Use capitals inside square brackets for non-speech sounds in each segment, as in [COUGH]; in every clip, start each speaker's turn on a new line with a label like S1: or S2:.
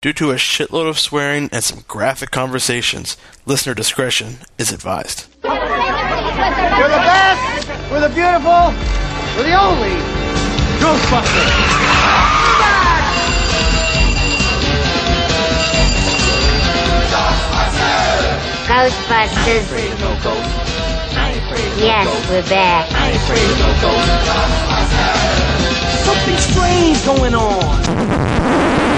S1: Due to a shitload of swearing and some graphic conversations, listener discretion is advised.
S2: We're the best. We're the beautiful. We're the only Ghostbusters.
S3: Ghostbusters. Yes, we're back.
S2: No Something strange going on.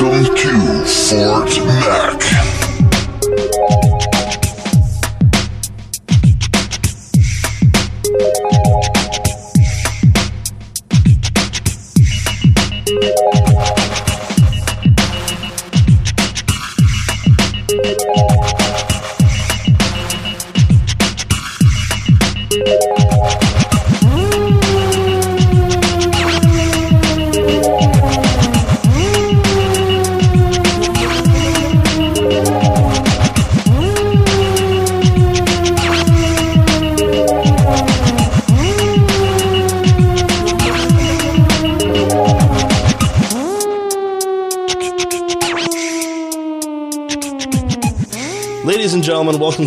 S4: Welcome to Fort Mac.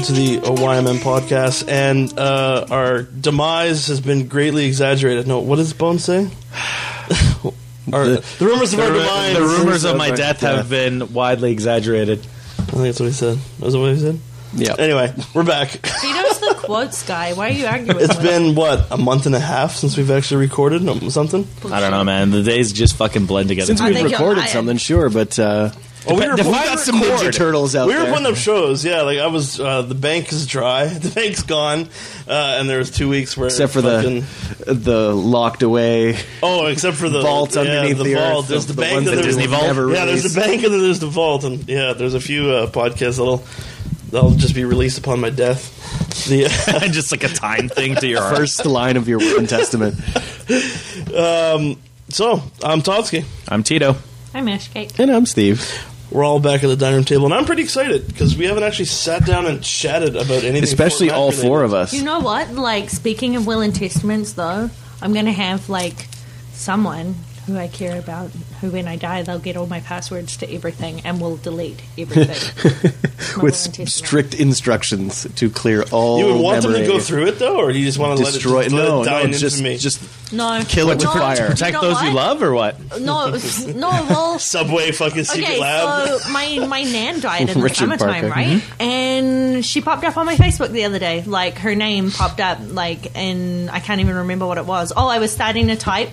S1: To the OYMN podcast. And uh, our demise has been greatly exaggerated. No, what does Bone say? [SIGHS] Our- the, rumors of our demise.
S5: The rumors of my
S6: my
S5: death
S6: death.
S5: have been widely exaggerated.
S1: I think that's what he said. Was that what he said?
S6: Yeah.
S1: Anyway, we're back. [LAUGHS]
S7: Tito's the quotes guy. Why are you arguing
S1: It's
S7: with him?
S1: been what a month and a half since we've actually recorded something.
S5: I don't know, man. The days just fucking blend together.
S6: Since
S7: I
S6: we've recorded something, sure, but uh,
S1: Oh, we were,
S6: we've got some
S1: record.
S6: Ninja Turtles out there.
S1: We were
S6: there.
S1: putting up shows, yeah. Like I was, uh, the bank is dry, [LAUGHS] the bank's gone, uh, and there was two weeks where
S6: except for the the locked away.
S1: oh, except for the
S6: vault
S1: yeah,
S6: underneath
S1: the,
S6: the
S1: vault.
S6: earth,
S1: There's
S6: the-
S1: the,
S6: the
S1: bank,
S6: ones
S1: and
S6: that
S1: there's
S6: Disney
S1: the
S6: Vault never
S1: Yeah, there's the bank, and then there's the vault, and yeah, there's a few uh, podcasts that'll that'll just be released upon my death. The [LAUGHS] [LAUGHS]
S5: just like a time thing to your heart.
S6: First line of your written testament.
S1: so I'm Totsky.
S5: I'm Tito.
S7: I'm Ashcake.
S6: And I'm Steve.
S1: We're all back at the dining room table, and I'm pretty excited because we haven't actually sat down and chatted about anything.
S6: Especially all
S1: related.
S6: four of us.
S7: You know what? Like, speaking of will and testaments, though, I'm going to have, like, someone who I care about who, when I die, they'll get all my passwords to everything and will delete everything. [LAUGHS]
S6: With strict instructions to clear all
S1: You would want them to go through it though, or do you just want to
S6: destroy.
S1: let it, just, let
S6: no,
S1: it die
S6: no,
S1: in
S6: just
S1: infamy?
S6: just
S7: No.
S6: kill it with
S7: no,
S6: fire.
S5: Protect
S7: know
S5: those you love, or what?
S7: No, [LAUGHS] no, well,
S1: Subway fucking secret
S7: Okay,
S1: lab.
S7: so my my nan died in the
S6: Richard
S7: summertime,
S6: Parker.
S7: right? Mm-hmm. And she popped up on my Facebook the other day. Like her name popped up, like, and I can't even remember what it was. Oh, I was starting to type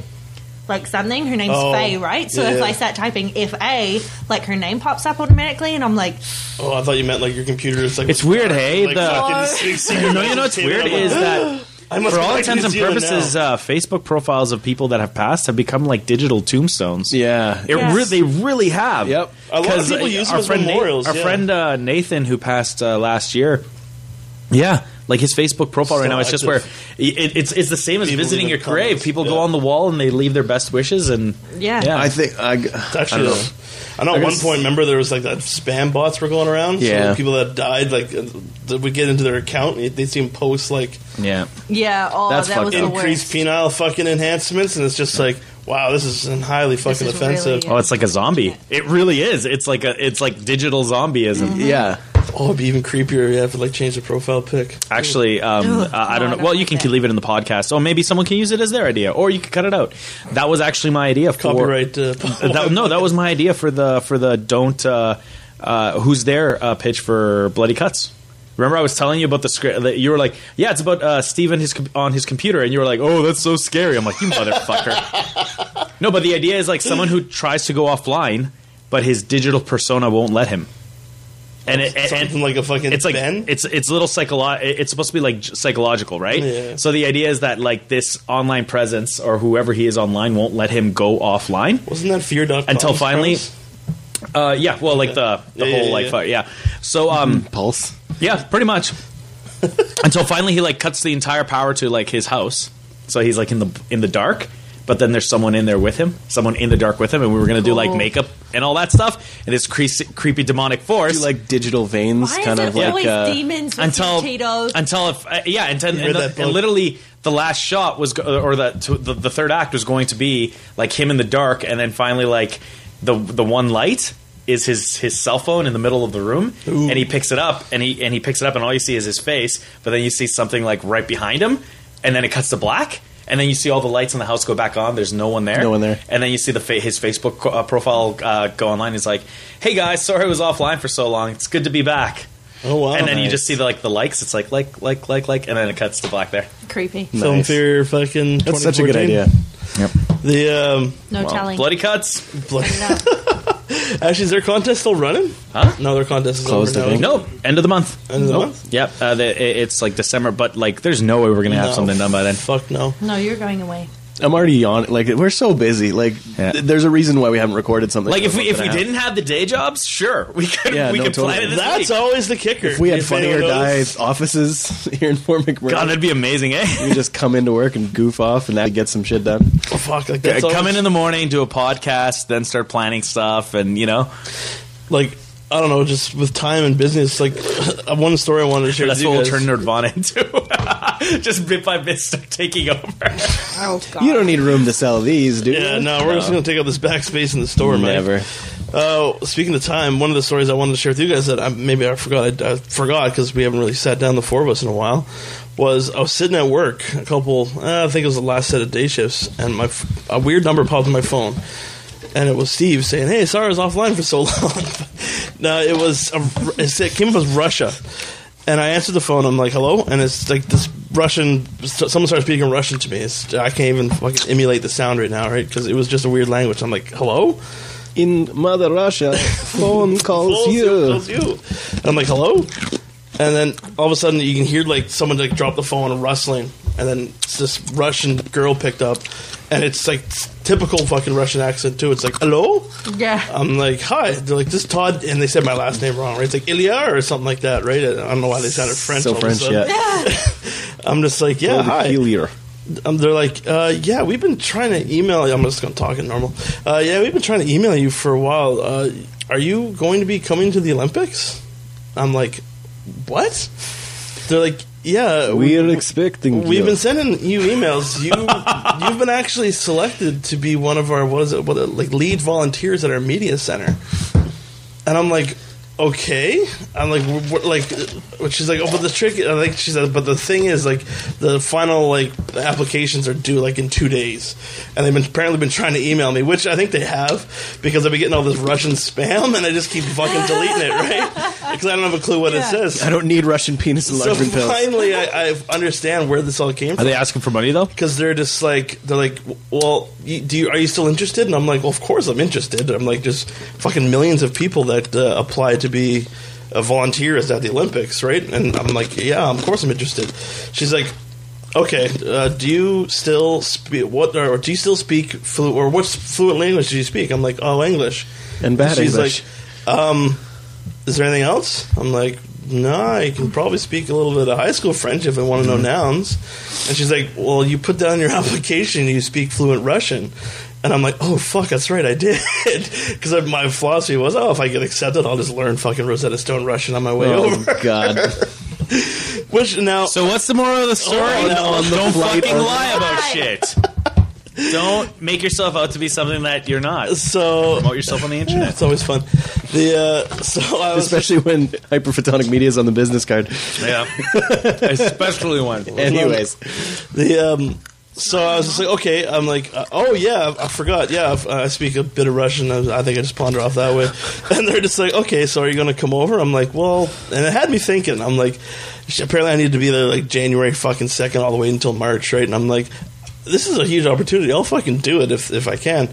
S7: like something. Her name's
S1: Oh,
S7: Faye, right? So if. I start typing F A, like her name pops up automatically, and I'm like,
S1: oh, I thought you meant like your computer is like.
S5: It's weird, hey?
S1: Like
S5: the,
S1: fucking
S7: Oh.
S1: secret- secret
S5: no, you know what's weird
S1: table. I'm
S5: is that [LAUGHS] for all intents and purposes, uh, Facebook profiles of people that have passed have become like digital tombstones.
S6: yeah.
S5: It
S7: Yes.
S5: re- they really have.
S6: Yep.
S1: A lot of
S5: 'Cause,
S1: people
S5: uh,
S1: use them
S5: our
S1: as
S5: friend Na-
S1: memorials,
S5: our
S1: yeah.
S5: friend uh, Nathan, who passed uh, last year, yeah, like his Facebook profile right now, it's just where it, it's it's the same as visiting your
S1: their
S5: grave.
S1: comments,
S5: People
S1: yeah.
S5: go on the wall and they leave their best wishes, and
S7: Yeah.
S5: yeah,
S6: I think I,
S1: It's
S6: I
S1: actually,
S6: don't
S1: uh,
S6: know.
S1: I know at one point, remember there was like that spam bots were going around.
S6: Yeah.
S1: So people that died, like uh, that would get into their account, and they see them post like
S5: yeah.
S7: yeah, oh,
S6: That's
S7: that was the
S1: increased
S7: worst.
S1: penile fucking enhancements, and it's just like, wow, this is highly fucking
S7: is
S1: offensive.
S7: really-
S5: Oh, it's like a zombie. It really is. It's like a it's like digital zombieism.
S7: Mm-hmm.
S6: Yeah.
S1: Oh, it'd be even creepier. If you have to like change the profile pic.
S5: Actually, um,
S7: Ugh,
S5: uh, I don't
S7: I
S5: know.
S7: don't
S5: Well, you
S7: like
S5: can
S7: that.
S5: leave it in the podcast. Oh, maybe someone can use it as their idea, or you could cut it out. That was actually my idea for
S1: Copyright. Uh, [LAUGHS]
S5: that, no, that was my idea for the for the don't uh, uh, who's there uh, pitch for Bloody Cuts. Remember, I was telling you about the script. That you were like, "Yeah, it's about uh, Steve and his com- on his computer," and you were like, "Oh, that's so scary." I'm like, "You motherfucker!" [LAUGHS] no, but the idea is like someone who tries to go offline, but his digital persona won't let him. And it, and-
S1: something like a fucking
S5: it's like
S1: Ben.
S5: it's it's a little psycholo- It's supposed to be like psychological, right?
S1: Yeah.
S5: So the idea is that like this online presence or whoever he is online won't let him go offline
S1: Wasn't that fear.com?
S5: until finally.
S1: premise?
S5: Uh, yeah, well, like the the
S1: Yeah,
S5: whole
S1: yeah,
S5: like
S1: yeah.
S5: fire, yeah. So um, [LAUGHS]
S6: Pulse.
S5: yeah, pretty much. [LAUGHS] Until finally he like cuts the entire power to like his house, so he's like in the in the dark. But then there's someone in there with him, someone in the dark with him, and we were going to do like
S7: Cool.
S5: makeup and all that stuff. And this cre- creepy demonic force,
S6: Do like digital veins,
S7: Why
S6: kind
S7: is
S6: of
S7: it
S6: like
S7: always
S6: uh,
S7: demons with
S5: until
S7: potatoes?
S5: until if uh, yeah, until,
S1: read
S5: and,
S1: that
S5: and
S1: book?
S5: literally the last shot was go- or the, to, the the third act was going to be like him in the dark, and then finally like the the one light is his his cell phone in the middle of the room, and he picks it up and he and he picks it up, and all you see is his face, but then you see something like right behind him, and then it cuts to black. And then you see all the lights in the house go back on. There's no one there.
S6: No one there.
S5: And then you see the fa- his Facebook uh, profile uh, go online. He's like, "Hey guys, sorry I was offline for so long. It's good to be back."
S1: Oh wow!
S5: and then you just see the, like the likes. It's like like like like like, and then it cuts to black there.
S7: Creepy.
S1: film
S6: Nice.
S1: fear fucking.
S6: That's such a good idea. Yep.
S1: The um,
S7: No
S5: Well,
S7: telling.
S5: bloody cuts.
S1: blood-
S7: No. [LAUGHS]
S1: actually, is their contest still running?
S5: Huh?
S1: No, their contest is
S6: Closed,
S1: over
S6: I
S1: now.
S5: Nope. End of the month.
S1: End of the
S5: Nope.
S1: month?
S5: Yep. Uh, the, it- it's like December, but like, there's no way we're gonna have
S1: No.
S5: something done by then.
S1: Fuck no.
S7: No, you're going away.
S6: I'm already on. Like we're so busy. Like
S5: Yeah.
S6: th- there's a reason why we haven't recorded something.
S5: Like if we if we
S6: month and a half.
S5: didn't have the day jobs, sure, [LAUGHS] we could
S6: Yeah,
S5: we
S6: no,
S5: could plan it this
S1: That's
S5: week.
S1: always the kicker.
S6: if we had Funny or Die offices [LAUGHS] here in Fort McMurray,
S5: God, that'd be amazing, eh?
S6: we just come into work and goof off and actually get some shit done.
S1: Oh, fuck, like
S5: Yeah, Come
S1: always-
S5: in in the morning, do a podcast, then start planning stuff, and you know
S1: like I don't know, just with time and business. Like one story I wanted to share.
S5: that's what we'll turn Nerdvana into. [LAUGHS] Just bit by bit, start taking over.
S7: Oh God.
S6: You don't need room to sell these, dude.
S1: Yeah, no, we're just gonna take up this back space in the store, man.
S6: Never.
S1: Oh, speaking of time, one of the stories I wanted to share with you guys that I, maybe I forgot, I, I forgot because we haven't really sat down the four of us in a while. Was I was sitting at work, a couple, uh, I think it was the last set of day shifts, and my f- a weird number popped on my phone, and it was Steve saying, "Hey, sorry I was offline for so [LAUGHS] long." no, it was a, it came from Russia, and I answered the phone. I'm like, "Hello," and it's like this Russian. Someone started speaking Russian to me. It's, I can't even fucking emulate the sound right now, right? Because it was just a weird language. I'm like, "Hello."
S6: In Mother Russia, [LAUGHS] phone calls you.
S1: calls you. And I'm like, hello? And then all of a sudden you can hear like someone like drop the phone rustling, and then this Russian girl picked up, and it's like typical fucking Russian accent too. It's like, hello?
S7: Yeah.
S1: I'm like, hi. They're like, this is Todd, and they said my last name wrong, right? It's like Ilya or something like that, right? I don't know why they sounded French.
S6: So
S1: all of a
S6: French,
S1: sudden.
S6: yeah. [LAUGHS]
S1: I'm just like, yeah, hi.
S6: Peculiar.
S1: Um, they're like, uh, yeah, we've been trying to email. you. I'm just going to talk in normal. Uh, yeah, we've been trying to email you for a while. Uh, are you going to be coming to the Olympics? I'm like, what? They're like, yeah,
S6: We are expecting
S1: We've
S6: you.
S1: been sending you emails. You [LAUGHS] you've been actually selected to be one of our what is it? What like lead volunteers at our media center. And I'm like, okay. I'm like, wh- what, like, uh, she's like, oh, but the trick, I think she said, but the thing is, like, the final like applications are due like in two days, and they've been apparently been trying to email me, which I think they have because I've been getting all this Russian spam, and I just keep fucking deleting it, right? [LAUGHS] Because I don't have a clue what it says.
S6: I don't need Russian penis
S1: So
S6: enlargement pills.
S1: finally, I, I understand where this all came from.
S5: Are they asking for money though?
S1: because they're just like they're like, well, you, do you are you still interested? And I'm like, well, of course I'm interested. I'm like, just fucking millions of people that uh, apply to be uh, volunteers at the Olympics, right? And I'm like, yeah, of course I'm interested. She's like, okay, uh, do you still speak what or do you still speak fluent or what fluent language do you speak? I'm like, oh, English.
S6: And bad
S1: she's
S6: English.
S1: like, um, is there anything else? I'm like, no, I can probably speak a little bit of high school French if I want to know nouns. And she's like, well, you put down your [LAUGHS] application you speak fluent Russian. And I'm like, oh, fuck, that's right, I did. [LAUGHS] Because my philosophy was, oh, if I get accepted, I'll just learn fucking Rosetta Stone Russian on my way over.
S6: Oh
S1: over.
S6: God! [LAUGHS]
S1: Which now,
S5: So what's the moral of the story?
S1: Oh, no, the
S5: Don't fucking
S6: over-
S5: lie about shit. [LAUGHS] Don't make yourself out to be something that you're not.
S1: so
S5: Promote yourself on the internet.
S1: it's always fun. The uh, so I was
S6: Especially when hyperphotonic media is on the business card.
S5: Yeah, especially one.
S6: Anyways,
S1: The um, so I was just like, okay. I'm like, uh, oh yeah, I forgot. Yeah, I I speak a bit of Russian. I, I think I just ponder off that way. [LAUGHS] And they're just like, okay, so are you going to come over? I'm like, well, and it had me thinking. I'm like, apparently I need to be there like January fucking second all the way until March, right? And I'm like, this is a huge opportunity. I'll fucking do it if if I can.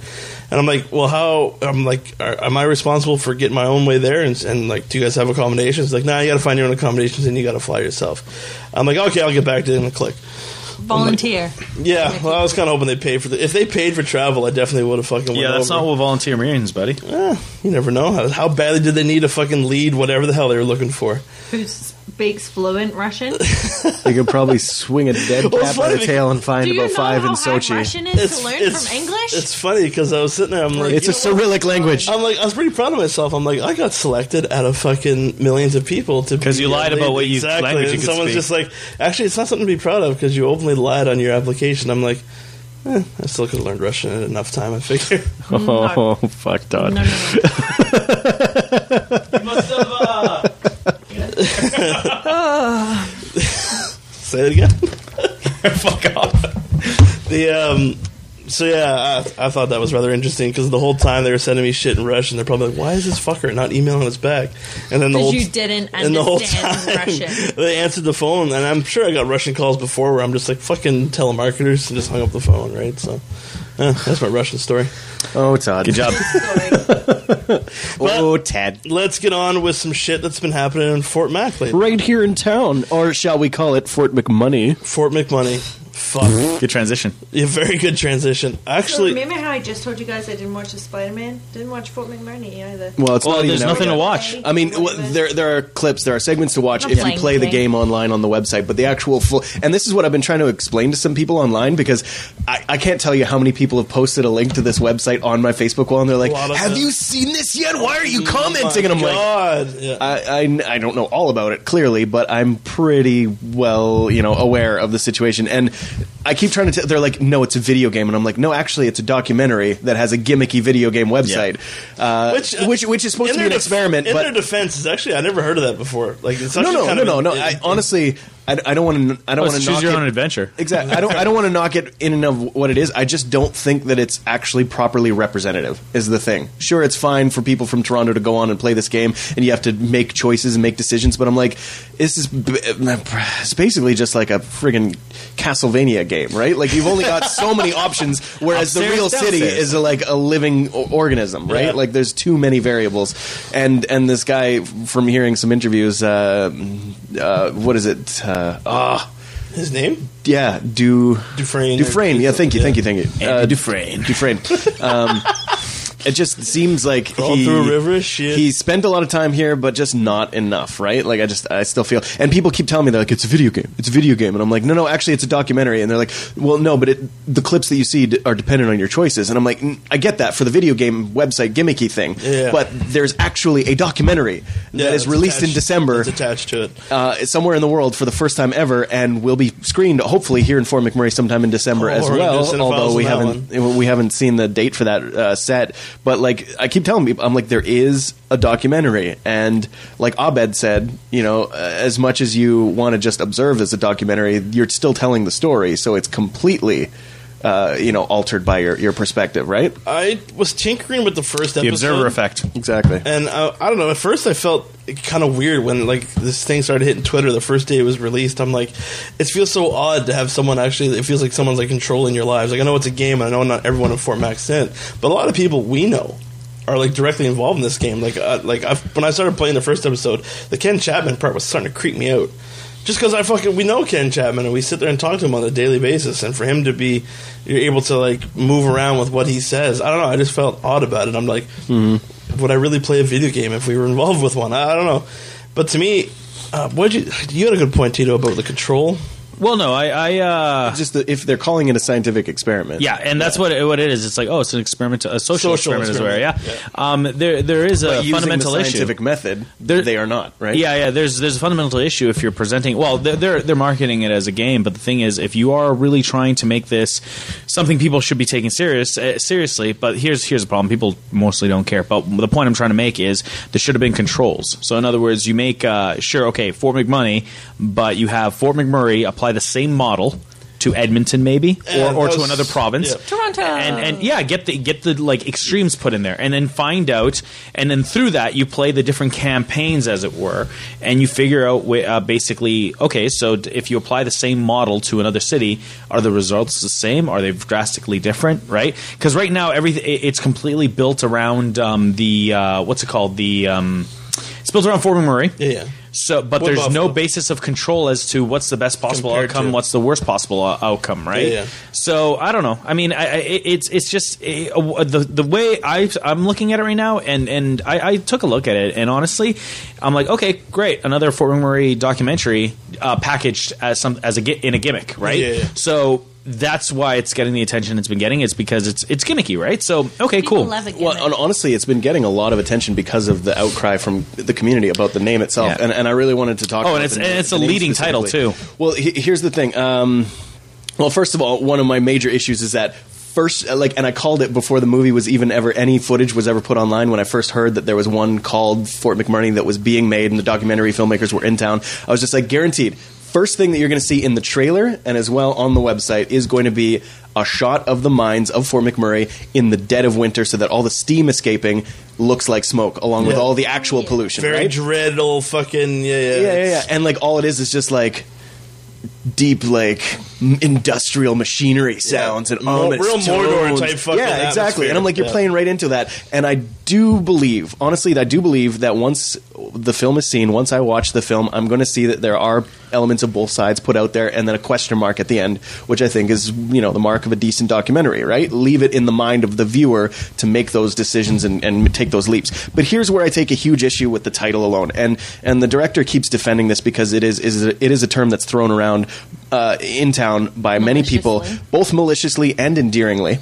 S1: And I'm like, well, how? I'm like, are, am I responsible for getting my own way there? And, and like, do you guys have accommodations? Like, nah, you got to find your own accommodations and you got to fly yourself. I'm like, okay, I'll get back to it in a click.
S7: Volunteer.
S1: Yeah, well, I was kind of hoping they paid for the. If they paid for travel, I definitely would have fucking.
S5: Yeah, that's
S1: over.
S5: not what volunteer means, buddy.
S1: Eh, you never know. How, how badly did they need to fucking lead whatever the hell they were looking for?
S7: Who's speaks fluent Russian.
S6: You could probably swing a dead
S1: Well,
S6: cat by
S1: funny
S6: the tail and find
S7: Do you
S6: about
S7: know
S6: five
S7: how
S6: in
S7: hard
S6: Sochi.
S7: Russian is to learn from English?
S1: It's funny because I was sitting there. I'm like,
S6: It's a
S1: you know what?
S6: Cyrillic language.
S1: I'm like, I was pretty proud of myself. I'm like, I got selected out of fucking millions of people to
S5: 'Cause
S1: be
S5: you lied
S1: a lead-
S5: about what you-
S1: exactly.
S5: language you
S1: and
S5: could
S1: someone's
S5: speak.
S1: just like, actually, it's not something to be proud of because you openly lied on your application. I'm like, eh, I still could have learned Russian in enough time. I figure. [LAUGHS]
S6: Oh, [LAUGHS] fuck, Todd.
S7: no, no, no. [LAUGHS]
S5: You must have. Uh, [LAUGHS]
S1: Say it again. [LAUGHS]
S5: fuck off.
S1: The um, so yeah, I, I thought that was rather interesting because the whole time they were sending me shit in Russian. They're probably like, "Why is this fucker not emailing us back?" And then the whole
S7: Because you didn't
S1: and the whole
S7: understand
S1: time
S7: Russian. [LAUGHS]
S1: they answered the phone, and I'm sure I got Russian calls before where I'm just like fucking telemarketers and just hung up the phone, right? So eh, that's my Russian story.
S6: Oh, Todd.
S5: Good job. [LAUGHS]
S6: Oh, Tad.
S1: Let's get on with some shit that's been happening in Fort Mac lately.
S6: Right here in town, or shall we call it Fort McMoney?
S1: Fort McMoney. Fuck.
S5: Good transition.
S1: yeah, very good transition. Actually,
S7: remember how I just told you guys I didn't watch the Spider Man? Didn't watch Fort McMurray either.
S6: Well, it's
S5: Well,
S6: not
S5: there's
S6: even
S5: nothing to watch.
S6: I mean, w- there there are clips, there are segments to watch
S7: I'm
S6: if you
S7: playing
S6: play the game online on the website, but the actual full. And this is what I've been trying to explain to some people online because I, I can't tell you how many people have posted a link to this website on my Facebook wall, and they're like,
S1: A lot of
S6: "Have
S1: them.
S6: you seen this yet? Why are you
S1: oh
S6: commenting?"
S1: my
S6: And I'm like.
S1: God. Yeah.
S6: I, I, I don't know all about it clearly, but I'm pretty well, you know, aware of the situation. And I keep trying to. tell they're like, no, it's a video game, and I'm like, no, actually, it's a documentary that has a gimmicky video game website, uh, which,
S1: uh,
S6: which which is supposed to be an
S1: def-
S6: experiment.
S1: In
S6: but
S1: their defense, is actually I never heard of that before. Like it's
S6: no, no, no, no, no. I, honestly, I, I don't want to. I don't
S5: Well,
S6: want to
S5: choose your
S6: it-
S5: own adventure.
S6: Exactly. I don't. I don't want to knock it in and of what it is. I just don't think that it's actually properly representative. Is the thing. Sure, it's fine for people from Toronto to go on and play this game, and you have to make choices and make decisions. But I'm like, this is b- it's basically just like a friggin' Castlevania game, right? Like you've only got so many [LAUGHS] options, whereas the real city is a, like a living organism, right?
S1: Yeah.
S6: Like there's too many variables, and and this guy from hearing some interviews, uh, uh, what is it? Uh, ah.
S1: his name
S6: Yeah, Du
S1: Dufresne.
S6: Dufresne. Yeah, thank you, thank you, thank you.
S5: Andy Dufresne.
S6: Dufresne. Um, [LAUGHS] it just seems like
S1: Crawl
S6: he,
S1: through a river, shit.
S6: he spent a lot of time here, but just not enough, right? Like I just, I still feel, and people keep telling me they're like, it's a video game, it's a video game, and I'm like, no, no, actually, it's a documentary, and they're like, well, no, but it, the clips that you see d- are dependent on your choices, and I'm like, "Mm, I get that for the video game website gimmicky thing,
S1: Yeah.
S6: but there's actually a documentary
S1: Yeah,
S6: that is released in December
S1: It's attached to it.
S6: uh, somewhere in the world for the first time ever, and will be screened hopefully here in Fort McMurray sometime in December
S1: Oh,
S6: as well. Although we haven't we haven't seen the date for that uh, set, but like I keep telling people, I'm like there is a documentary, and like Abed said, you know, uh, as much as you want to just observe as a documentary, you're still telling the story, so it's completely. Uh, you know, altered by your, your perspective, right?
S1: I was tinkering with the first episode.
S5: The observer effect.
S6: Exactly.
S1: And uh, I don't know. At first, I felt kind of weird when like this thing started hitting Twitter the first day it was released. I'm like, it feels so odd to have someone actually. It feels like someone's like controlling your lives. Like I know it's a game, and I know not everyone in Fort Max in, but a lot of people we know are like directly involved in this game. Like uh, like I've, when I started playing the first episode, the Ken Chapman part was starting to creep me out. Just because I fucking we know Ken Chapman and we sit there and talk to him on a daily basis, and for him to be you're able to like move around with what he says, I don't know. I just felt odd about it. I'm like, would I really play a video game if we were involved with one? I, I don't know. But to me, uh, what you you had a good point, Tito, about the control.
S5: Well, no, I, I uh,
S6: Just the, if they're calling it a scientific experiment,
S5: yeah, and that's what it, what it is. It's like, oh, it's an experiment, a social,
S1: Social
S5: experiment, is where, yeah.
S1: experiment,
S5: Um, there, there is a fundamental
S6: the
S5: issue.
S6: scientific method,
S5: There-
S6: they are not right.
S5: Yeah, yeah. There's there's a fundamental issue if you're presenting. Well, they're, they're they're marketing it as a game, but the thing is, if you are really trying to make this something people should be taking serious uh, seriously, but here's here's the problem: people mostly don't care. But the point I'm trying to make is there should have been controls. So in other words, you make uh, sure okay Fort McMoney, but you have Fort McMurray apply the same model. To Edmonton, maybe, or, or to another province,
S1: yeah.
S7: Toronto.
S5: and and yeah, get the get the like extremes put in there, and then find out, and then through that you play the different campaigns, as it were, and you figure out uh, basically, okay, so if you apply the same model to another city, are the results the same? Are they drastically different? Right? Because right now everything it's completely built around um, the uh, what's it called the um, it's built around Fort McMurray.
S1: Yeah, yeah.
S5: So, but there's no basis of control as to what's the best possible
S1: Compared
S5: outcome,
S1: to-
S5: what's the worst possible uh, outcome, right?
S1: Yeah, yeah.
S5: So I don't know. I mean, I, I, it's it's just uh, the the way I I'm looking at it right now, and and I, I took a look at it, and honestly, I'm like, okay, great, another Fort McMurray documentary uh, packaged as some as a in a gimmick, right?
S1: Yeah, yeah.
S5: So. That's why it's getting the attention it's been getting. It's because it's it's gimmicky, right? So okay,
S7: People
S5: cool.
S7: love a
S6: Well,
S7: gimmick.
S6: hon- honestly, it's been getting a lot of attention because of the outcry from the community about the name itself,
S5: Yeah.
S6: and, and I really wanted to talk.
S5: Oh,
S6: about
S5: and it's-
S6: the
S5: and it's a leading title, too.
S6: Well, he- here's the thing. Um, well, first of all, one of my major issues is that first, uh, like, and I called it before the movie was even ever any footage was ever put online. When I first heard that there was one called Fort McMurray that was being made, and the documentary filmmakers were in town, I was just like, guaranteed. First thing that you're going to see in the trailer and as well on the website is going to be a shot of the mines of Fort McMurray in the dead of winter, so that all the steam escaping looks like smoke, along with all the actual pollution.
S1: Very
S6: right?
S1: dreadful fucking yeah yeah
S6: yeah, yeah, yeah. And like all it is is just like deep like m- industrial machinery sounds and ominous
S1: real Mordor
S6: tones.
S1: type fucking
S6: yeah exactly. And i'm like you're
S1: Yeah.
S6: playing right into that. And i do believe honestly i do believe that once the film is seen once i watch the film i'm going to see that there are elements of both sides put out there and then a question mark at the end which i think is you know the mark of a decent documentary right? Leave it in the mind of the viewer to make those decisions and, and take those leaps. But here's where i take a huge issue with the title alone. And and the director keeps defending this because it is is it is a term that's thrown around uh, in town by many people both maliciously and endearingly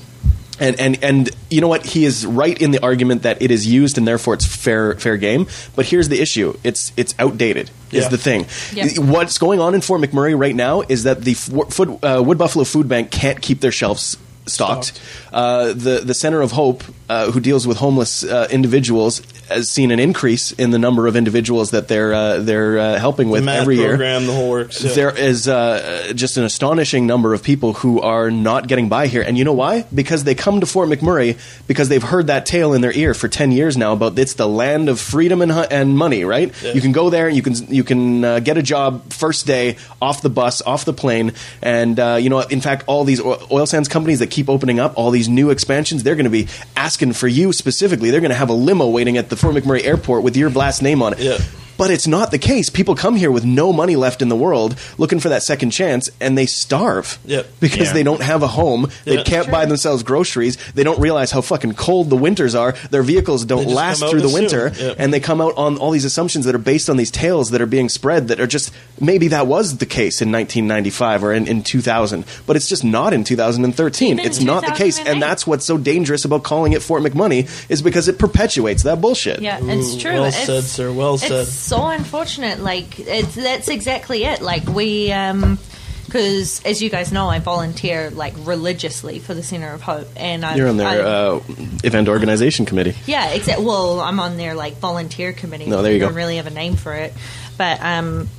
S6: and and and you know what? He is right in the argument that it is used and therefore it's fair fair game. But here's the issue: it's it's outdated. Is
S1: Yeah.
S6: the thing.
S7: Yeah.
S6: What's going on in Fort McMurray right now is that the Food, uh, Wood Buffalo Food Bank can't keep their shelves stocked. Uh, the the Center of Hope, uh, who deals with homeless uh, individuals, has seen an increase in the number of individuals that they're uh, they're uh, helping with
S1: math
S6: every year
S1: the whole works. yeah.
S6: there is uh, just an astonishing number of people who are not getting by here. And you know why? Because they come to Fort McMurray because they've heard that tale in their ear for 10 years now about it's the land of freedom and, and money, right?
S1: Yeah.
S6: You can go there, you can, you can uh, get a job first day off the bus, off the plane. And, uh, you know, in fact, all these oil sands companies that keep opening up, all these new expansions, they're going to be asking for you specifically. They're going to have a limo waiting at the Fort McMurray airport with your last name on it.
S1: Yeah.
S6: But it's not the case. People come here with no money left in the world looking for that second chance and they starve.
S1: Yep.
S6: Because
S5: Yeah.
S6: they don't have a home. They
S1: Yeah.
S6: can't buy themselves groceries. They don't realize how fucking cold the winters are. Their vehicles don't last through the winter.
S1: Yep.
S6: And they come out on all these assumptions that are based on these tales that are being spread that are just maybe that was the case in 1995 or in, in 2000. But it's just not in 2013.
S7: Even
S6: it's not the case. And that's what's so dangerous about calling it Fort McMoney is because it perpetuates that bullshit.
S7: Yeah, it's true.
S1: well
S7: it's,
S1: said, sir. Well said.
S7: So unfortunate. Like it's that's exactly it. Like we, um, because as you guys know, I volunteer like religiously for the Center of Hope, and I,
S6: You're on their uh, event organization committee.
S7: yeah, exactly. Well, I'm on their like volunteer committee.
S6: No, there you
S7: I
S6: go.
S7: don't really have a name for it, but um,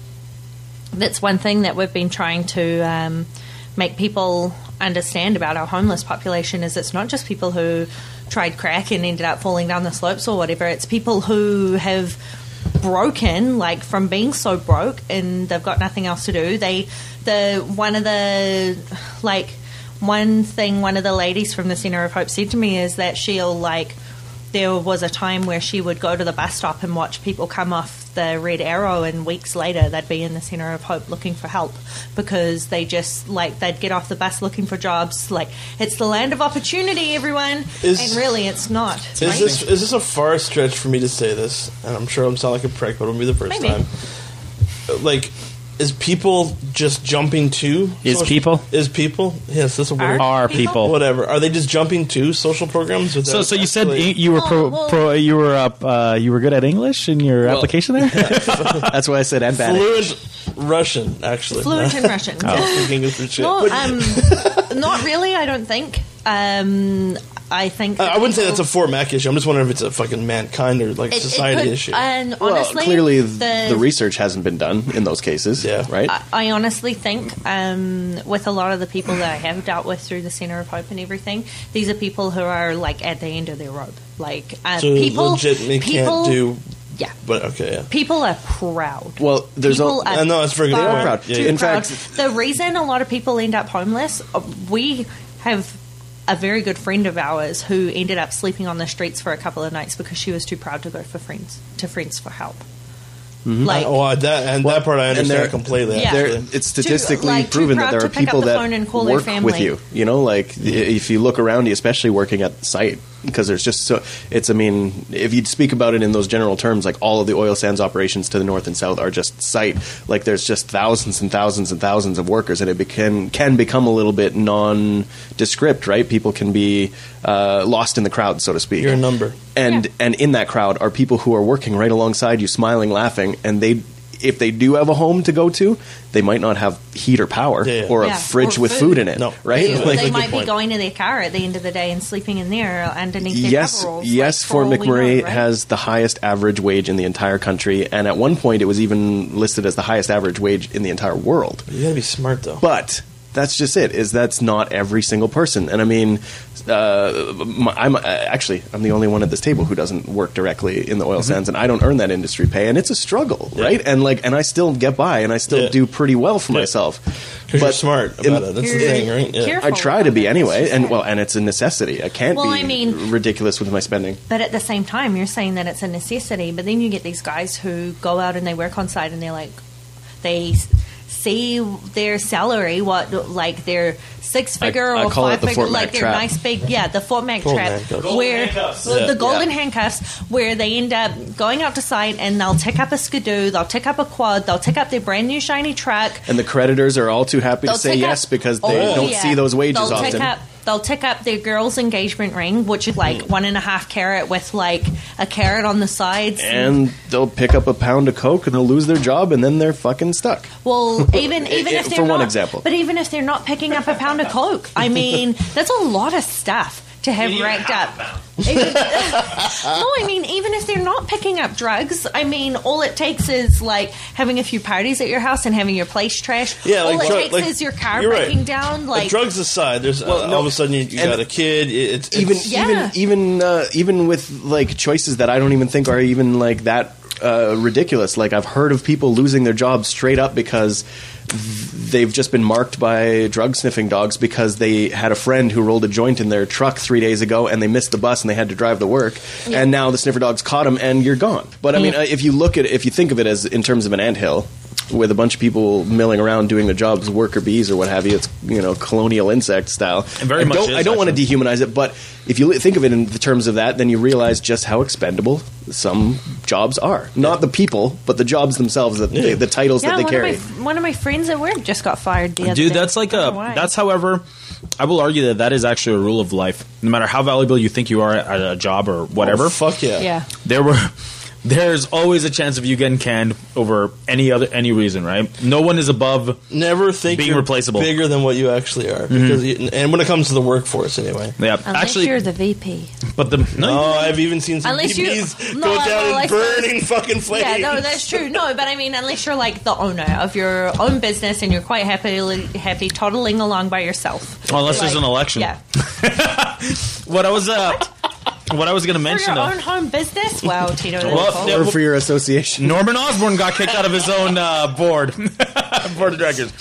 S7: that's one thing that we've been trying to um, make people understand about our homeless population is it's not just people who tried crack and ended up falling down the slopes or whatever. It's people who have broken like from being so broke and they've got nothing else to do. They the one of the like one thing one of the ladies from the center of hope said to me is that she'll like there was a time where she would go to the bus stop and watch people come off the red arrow and weeks later they'd be in the center of hope looking for help because they just like they'd get off the bus looking for jobs like it's the land of opportunity everyone
S1: Is-
S7: and really it's not
S1: Is
S7: right?
S1: this is this a far stretch for me to say this? And I'm sure I'm sound like a prick, but it'll be the first
S7: Maybe.
S1: time. Like, is people just jumping to
S5: Is
S1: social-
S5: people?
S1: Is people? Yes, that's a word.
S5: Are
S7: People?
S5: people?
S1: Whatever. Are they just jumping to social programs?
S5: So,
S1: without
S5: so you said
S1: actually-
S5: you you were pro,
S7: Oh, well-
S5: pro you were up uh, you were good at English in your application there. [LAUGHS] [LAUGHS]
S6: That's why I said and bad.
S1: fluent Russian, actually.
S7: fluent in [LAUGHS] russian
S1: Speak English.
S7: No,
S1: But-
S7: um, not really. I don't think. Um, I think.
S1: I I wouldn't say that's a Fort Mac issue. I'm just wondering if it's a fucking mankind or like
S7: it- it
S1: society
S7: could-
S1: issue.
S7: And
S6: Well,
S7: honestly,
S6: clearly
S7: the,
S6: the, research hasn't been done in those cases.
S1: Yeah.
S6: Right.
S7: I, I honestly think um, with a lot of the people that I have dealt with through the Center of Hope and everything, these are people who are like at the end of their rope. Like uh,
S1: so
S7: people,
S1: legitimately
S7: people,
S1: can't do.
S7: Yeah,
S1: But okay, yeah.
S7: people are proud.
S6: well, there's
S7: people
S6: a,
S7: are
S1: I it's very good
S7: far
S6: proud.
S1: Yeah, yeah.
S6: In
S7: proud.
S6: fact-
S7: the reason a lot of people end up homeless, uh, we have a very good friend of ours who ended up sleeping on the streets for a couple of nights because she was too proud to go for friends to friends for help. Like,
S1: oh, that and that part I
S6: and
S1: understand
S6: they're-
S1: completely.
S7: Yeah.
S6: There,
S1: actually.
S6: it's statistically
S7: like,
S6: proven that there are people
S7: the
S6: that
S7: phone and
S6: work with you. You know, like i- if you look around you, especially working at the site, because there's just so. It's. I mean, if you speak about it in those general terms, like all of the oil sands operations to the north and south are just site. Like there's just thousands and thousands and thousands of workers, and it can can become a little bit nondescript, right? People can be uh, lost in the crowd, so to speak.
S1: You're a number.
S6: and
S7: Yeah.
S6: and in that crowd are people who are working right alongside you, smiling, laughing, and they. If they do have a home to go to, they might not have heat or power
S1: Yeah, yeah.
S6: or a
S7: Yeah,
S6: fridge
S7: or
S6: with
S7: food.
S6: food in it,
S1: No.
S6: right?
S7: They,
S1: Like-
S7: they might be going to their car at the end of the day and sleeping in there underneath their
S6: yes,
S7: coveralls.
S6: yes.
S7: like,
S6: Fort
S7: for
S6: McMurray
S7: know, right?
S6: has the highest average wage in the entire country, and at one point, it was even listed as the highest average wage in the entire world.
S1: You gotta be smart though.
S6: But that's just it. Is that's not every single person, and I mean, uh, I'm uh, actually I'm the only one at this table who doesn't work directly in the oil sands, and I don't earn that industry pay, and it's a struggle, right? And like, and I still get by, and I still
S1: Yeah.
S6: do pretty well for
S1: Yeah.
S6: myself.
S1: Because you're smart about it. That's the thing, right? Yeah.
S6: I try to be anyway, and well, and it's a necessity. I can't
S7: Well,
S6: be
S7: I mean-
S6: ridiculous with my spending.
S7: But at the same time, you're saying that it's a necessity. But then you get these guys who go out and they work on site and they're like, they s- see their salary, what like their six figure
S6: I
S7: or
S6: call it
S7: five
S6: the
S7: figure,
S6: Fort Mac
S7: like their
S6: trap.
S7: nice big, yeah, the Fort Mac
S1: Golden
S7: trap, where
S1: Yeah.
S7: the golden
S6: Yeah.
S7: handcuffs, where they end up going out to site and they'll take up a skidoo, they'll take up a quad, they'll take up their brand new shiny truck,
S6: And the creditors are all too happy to
S7: They'll
S6: say
S7: tick
S6: yes
S7: up-
S6: because they
S7: Oh,
S6: don't
S7: yeah.
S6: see those wages
S7: they'll
S6: often.
S7: They'll tick up their girl's engagement ring, which is like hmm. one and a half carat with like a carrot on the sides.
S6: and they'll pick up a pound of coke and they'll lose their job and then they're fucking stuck.
S7: well, [LAUGHS] even even eh, if eh,
S6: For
S7: they're
S6: one
S7: not,
S6: example.
S7: but even if they're not picking up a pound of coke, I [LAUGHS] mean that's a lot of stuff to have
S5: You
S7: racked
S5: half
S7: up. Even- [LAUGHS] no, I mean even if they're not picking up drugs, I mean all it takes is like having a few parties at your house and having your place trashed.
S1: Yeah, like
S7: all it
S1: drug-
S7: takes
S1: like-
S7: is your car
S1: you're right.
S7: breaking down.
S1: Like,
S7: Like
S1: drugs aside, there's uh,
S6: no,
S1: all of a sudden you, you
S6: and-
S1: got a kid. it- It's, it's
S6: even
S7: Yeah.
S6: even even uh, even with like choices that I don't even think are even like that uh, ridiculous. Like I've heard of people losing their jobs straight up because they've just been marked by drug sniffing dogs because they had a friend who rolled a joint in their truck three days ago and they missed the bus and they had to drive to work and now the sniffer dogs caught them and you're gone. But I mean, uh, if you look at if you think of it as in terms of an anthill. With a bunch of people milling around doing their jobs, worker bees or what have you, it's you know colonial insect style.
S5: very
S6: I
S5: much
S6: don't,
S5: is,
S6: I don't want to dehumanize it, but if you think of it in the terms of that, then you realize just how expendable some jobs are. Not the people, but the jobs themselves, the, the, the titles
S7: yeah,
S6: that they
S7: one
S6: carry.
S7: of my one of my friends at work just got fired. The other
S5: Dude,
S7: day.
S5: that's like a. That's however, I will argue that that is actually a rule of life. No matter how valuable you think you are at a job or whatever,
S1: Oh, fuck yeah.
S7: yeah.
S5: there were. There's always a chance of you getting canned over any other any reason, right? No one is above.
S1: Never think
S5: Being
S1: you're
S5: replaceable.
S1: bigger than what you actually are, because you, and when it comes to the workforce, anyway.
S5: Yeah,
S7: Unless
S5: actually,
S7: you're the VP.
S5: but the no,
S1: Oh, I've even seen some
S7: Unless you-
S1: BBs
S7: No,
S1: go down
S7: well, I
S1: and burn fucking flames.
S7: Yeah, no, that's true. No, but I mean, unless you're like the owner of your own business and you're quite happily happy toddling along by yourself.
S5: unless there's an election.
S7: Yeah, [LAUGHS]
S5: What I was uh, [LAUGHS] what I was going to
S7: for
S5: mention
S7: your
S5: though.
S7: own home business. Wow, Tito.
S5: Well,
S7: cool.
S5: yeah,
S6: or for your association.
S5: Norman Osborn got kicked out of his own uh, board, [LAUGHS] board of directors.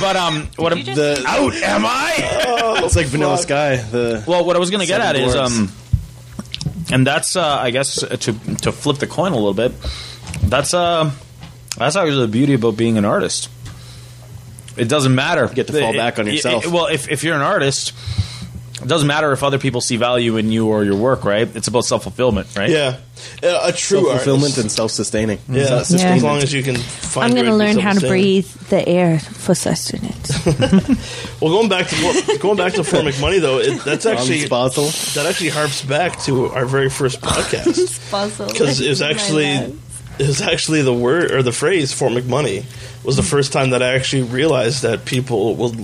S5: But um, what I'm-
S6: The,
S5: out am I? [LAUGHS]
S6: it's like Vanilla Sky. The
S5: Well, what I was going to get at
S6: Seven
S5: is, um, and that's, uh, I guess, uh, to to flip the coin a little bit. That's uh, that's actually the beauty about being an artist. It doesn't matter.
S6: You get to fall
S5: It-
S6: back on
S5: it-
S6: yourself.
S5: it- well, if if you're an artist, it doesn't matter if other people see value in you or your work, right? It's about self fulfillment, right?
S1: Yeah, Uh, a true
S6: self-fulfillment and self-sustaining.
S1: yeah,
S6: Self-
S1: as long as you can find.
S7: I'm going to learn how to breathe the air for sustenance. [LAUGHS]
S1: Well, going back to going back to Fort McMoney though, it, that's actually
S6: Basel.
S1: that actually harps back to our very first podcast because it was actually it was actually the word or the phrase Fort McMoney was the first time that I actually realized that people will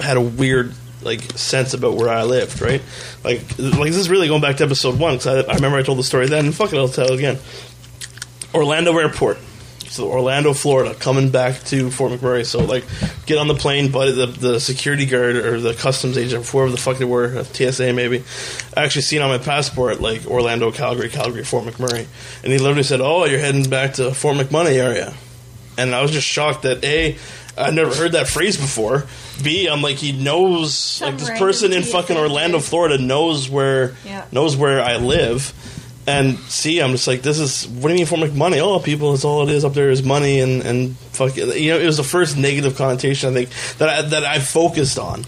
S1: had a weird like sense about where I lived, right? Like like this is really going back to episode one because I, I remember I told the story then. Fuck it, I'll tell it again. Orlando Airport. So Orlando, Florida, coming back to Fort McMurray. So like, get on the plane, but the the security guard or the customs agent, whoever the fuck they were, TSA maybe, actually seen on my passport like Orlando, Calgary, Calgary, Fort McMurray, and he literally said, "Oh, you're heading back to Fort McMurray area," and I was just shocked that a. I've never heard that phrase before. B, I'm like he knows, like this person in fucking Orlando. Florida knows where
S7: Yeah.
S1: knows where I live, and see, I'm just like, this is what do you mean for make money? Oh, people, it's all it is up there is money and and fuck it. You know, it was the first negative connotation I think that I, that I focused on.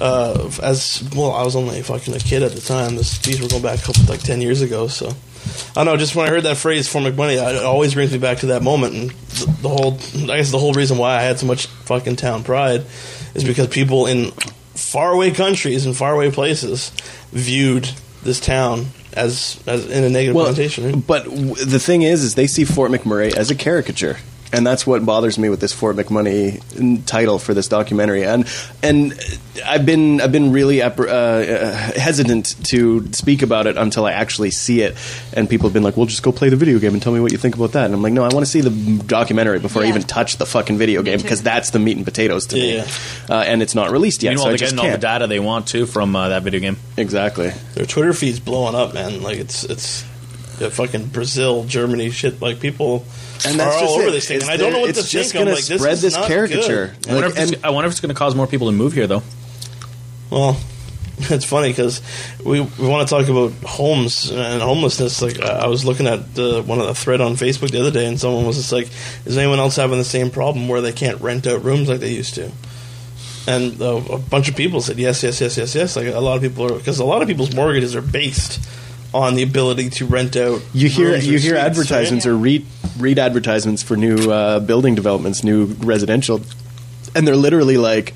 S1: Uh, as well, I was only fucking a kid at the time. This, these were going back a couple, like ten years ago. So I know. Just when I heard that phrase "for make money," it always brings me back to that moment. And the, whole, I guess, the whole reason why I had so much fucking town pride is because people in faraway countries and faraway places viewed this town as as in a negative connotation. right?
S6: But w- the thing is, is they see Fort McMurray as a caricature, and that's what bothers me with this Fort McMoney title for this documentary. And and I've been I've been really uh, uh, hesitant to speak about it until I actually see it. And people have been like, "Well, just go play the video game and tell me what you think about that." And I'm like, "No, I want to see the documentary before I even touch the fucking video game because that's the meat and potatoes to
S1: Yeah.
S6: me." Uh, and it's not released yet,
S5: Meanwhile,
S6: so
S5: they're
S6: just
S5: getting all the data they want too from uh, that video game.
S6: Exactly.
S1: Their Twitter feed's blowing up, man. Like it's it's yeah, fucking Brazil, Germany, shit. Like people
S6: And
S1: are
S6: that's
S1: all over
S6: it.
S1: this thing,
S6: It's
S1: and I don't know what
S6: it's
S1: to
S6: just
S1: think. I'm
S6: gonna
S1: like, this
S6: spread
S1: is
S6: this
S1: not
S6: caricature.
S5: I wonder,
S6: Like,
S5: if it's,
S6: and-
S5: I wonder if it's going to cause more people to move here, though.
S1: Well, [LAUGHS] it's funny because we we want to talk about homes and homelessness. Like I I was looking at the, one of the thread on Facebook the other day, and someone was just like, "Is anyone else having the same problem where they can't rent out rooms like they used to?" And uh, a bunch of people said yes, yes, yes, yes, yes. Like a lot of people are because a lot of people's mortgages are based on the ability to rent out.
S6: You hear you hear advertisements
S1: right?
S6: or read read advertisements for new uh, building developments, new residential, and they're literally like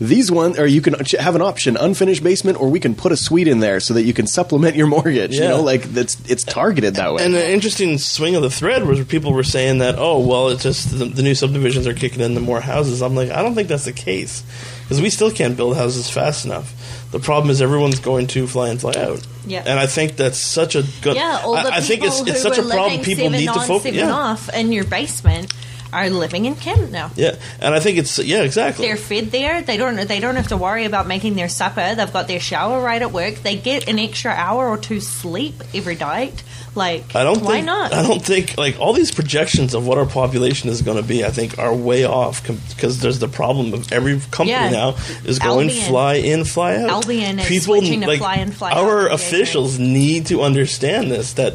S6: these one or you can have an option unfinished basement or we can put a suite in there so that you can supplement your [LAUGHS] mortgage. You
S1: Yeah.
S6: know, like that's it's targeted that way.
S1: And an interesting swing of the thread was where people were saying that, oh, well, it's just the, the new subdivisions are kicking in the more houses. I'm like, I don't think that's the case because we still can't build houses fast enough. The problem is everyone's going to fly in, fly out.
S7: Yeah.
S1: And I think that's such a good.
S7: Yeah, all the
S1: I, I think it's it's such a problem. People need to focus. Yeah.
S7: off in your basement are living in Kent now.
S1: Yeah, and I think it's yeah, exactly.
S7: They're fed there. They don't. They don't have to worry about making their supper. They've got their shower right at work. They get an extra hour or two sleep every night. Like,
S1: I don't
S7: why
S1: think,
S7: not?
S1: I don't think like all these projections of what our population is going to be. I think are way off because there's the problem of every company
S7: Yeah.
S1: now is going
S7: Albian.
S1: fly in, fly out.
S7: Albian is switching to fly in, fly out
S1: Our
S7: with
S1: officials need to understand this that.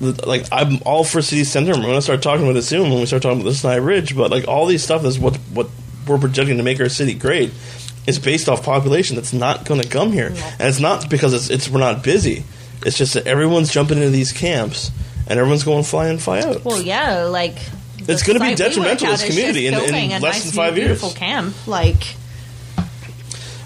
S1: Like I'm all for city center. We're gonna start talking about it soon when we start talking about the Sinai Ridge. But like all these stuff is what what we're projecting to make our city great is based off population that's not going to come here, and it's not because it's, it's we're not busy. It's just that everyone's jumping into these camps and everyone's going fly in, fly out.
S7: well, yeah, like
S1: It's gonna be detrimental to this community in- in less
S7: nice,
S1: than five years.
S7: Beautiful camp, like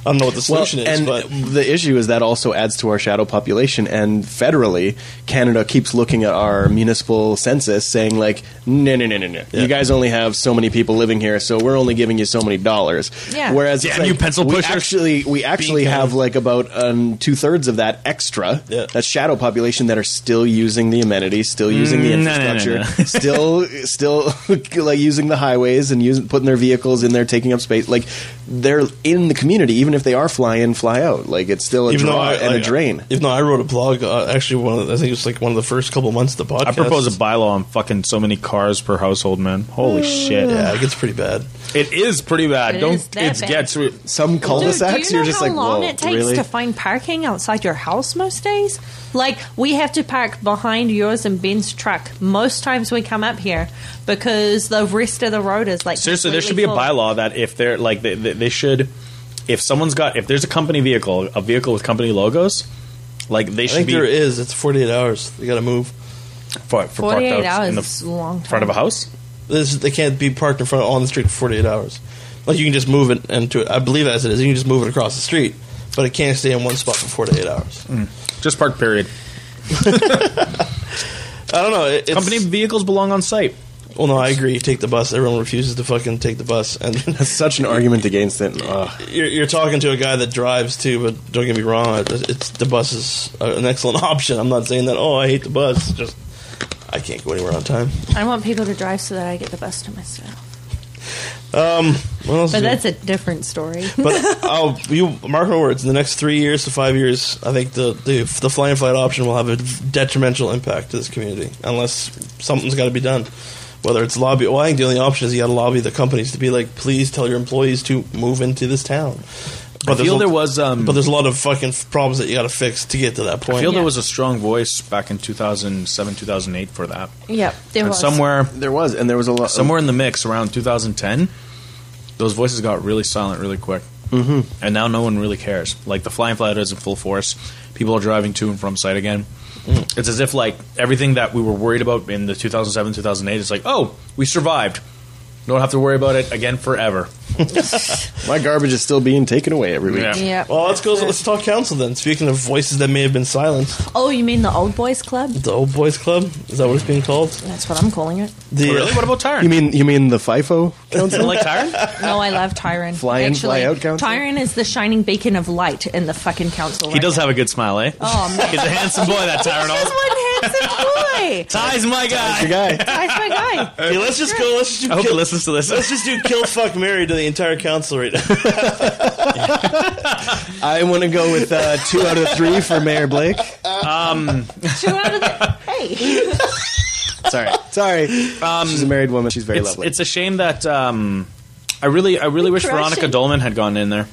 S1: I don't know what the
S6: Well,
S1: solution is,
S6: and
S1: but
S6: the issue is that also adds to our shadow population. And federally, Canada keeps looking at our municipal census, saying like, "No, no, no, no, no.
S1: Yeah.
S6: You guys only have so many people living here, so we're only giving you so many dollars."
S7: Yeah.
S6: Whereas, it's
S5: Damn
S6: like,
S5: you pencil
S6: we actually we actually
S1: Beacon.
S6: have like about um, two thirds of that extra.
S1: Yeah.
S6: That's shadow population that are still using the amenities, still using the
S5: Mm, no, no, no,
S6: infrastructure,
S5: no. [LAUGHS]
S6: still still [LAUGHS] like using the highways and using putting their vehicles in there, taking up space. Like they're in the community, even if they are fly in, fly out. Like it's still a
S1: even
S6: draw
S1: I,
S6: and
S1: like,
S6: a drain.
S1: Even though I wrote a blog, uh, actually, one of the, I think it was like one of the first couple months of the podcast.
S5: I propose a bylaw on fucking so many cars per household, man. Holy shit.
S1: Yeah, it gets pretty bad.
S5: It is pretty bad.
S7: It
S5: Don't
S7: is that
S5: it
S7: bad.
S5: gets re-
S6: Some cul-de-sacs,
S7: you know
S6: are just
S7: how
S6: like,
S7: long
S6: whoa,
S7: it takes
S6: really?
S7: to find parking outside your house most days? Like we have to park behind yours and Ben's truck most times we come up here because the rest of the road is like
S5: Seriously, there should be a bylaw that if they're like they, they, they should, if someone's got if there's a company vehicle, a vehicle with company logos, like they
S1: I
S5: should
S1: think
S5: be
S1: there is. It's 48 hours. They got to move.
S5: for, for
S7: 48
S5: out
S7: hours
S5: in the
S7: is a long time.
S5: front of a house.
S1: This, they can't be parked in front on the street for 48 hours. Like you can just move it into it. I believe as it is, you can just move it across the street, but it can't stay in one spot for 48 hours. Mm.
S5: Just park. Period. [LAUGHS]
S1: I don't know. It, it's,
S5: Company vehicles belong on site.
S1: Well, no, I agree. Take the bus. Everyone refuses to fucking take the bus, and
S6: That's such an argument against it. Ugh.
S1: you're, you're talking to a guy that drives too. But don't get me wrong, it- it's the bus is uh, an excellent [LAUGHS] option. I'm not saying that. Oh, I hate the bus. Just I can't go anywhere on time.
S7: I want people to drive so that I get the bus to myself.
S1: Um, what else?
S7: But
S1: is-
S7: that's a different story.
S1: But I'll [LAUGHS] you mark my words. In the next three years to five years, I think the the the fly and flight option will have a detrimental impact to this community unless something's got to be done. Whether it's lobby, well, I think the only option is you got to lobby the companies to be like, please tell your employees to move into this town. But
S5: I
S1: there's
S5: feel
S1: a-
S5: there was. Um,
S1: But there's a lot of fucking problems that you got to fix to get to that point.
S5: I feel
S7: Yeah.
S5: there was a strong voice back in 2007, 2008 for that.
S7: Yep, there
S5: and
S7: was.
S5: somewhere,
S6: There was, and there was a lot.
S5: somewhere in the mix around 2010, those voices got really silent really quick. Mm-hmm. And now no one really cares. Like the flying flat is in full force. People are driving to and from site again. It's as if like everything that we were worried about in the 2007, 2008 is like, oh, we survived. Don't have to worry about it again forever.
S6: My garbage is still being taken away every week.
S5: Yeah.
S7: Yeah.
S1: Well, let's go. Let's talk council then. Speaking of voices that may have been silenced,
S7: Oh, you mean the old boys club?
S1: the old boys club is that what it's being called?
S7: That's what I'm calling it.
S1: The,
S5: Really? What about Tyran?
S6: You mean you mean the FIFO council?
S5: don't like Tyran?
S7: No, I love Tyran.
S6: Fly in,
S7: Actually,
S6: fly out council?
S7: Tyran is the shining beacon of light in the fucking council.
S5: He does have a good smile, eh?
S7: Oh man, [LAUGHS]
S5: He's a handsome boy, that Tyran.
S7: Just one handsome boy. [LAUGHS]
S5: Ty's my guy.
S6: Your guy.
S7: That's my guy.
S1: Okay, let's just go. Let's just do
S5: I hope he
S1: kill,
S5: listens to this.
S1: let's just do kill fuck Mary to the entire council right now. [LAUGHS]
S6: I want to go with uh, two out of three for Mayor Blake.
S7: Two out of the hey. [LAUGHS]
S6: Sorry, sorry. She's a married woman. She's very
S5: It's,
S6: lovely.
S5: it's a shame that um, I really, I really wish
S7: Crushing.
S5: Veronica Dolman had gone in there.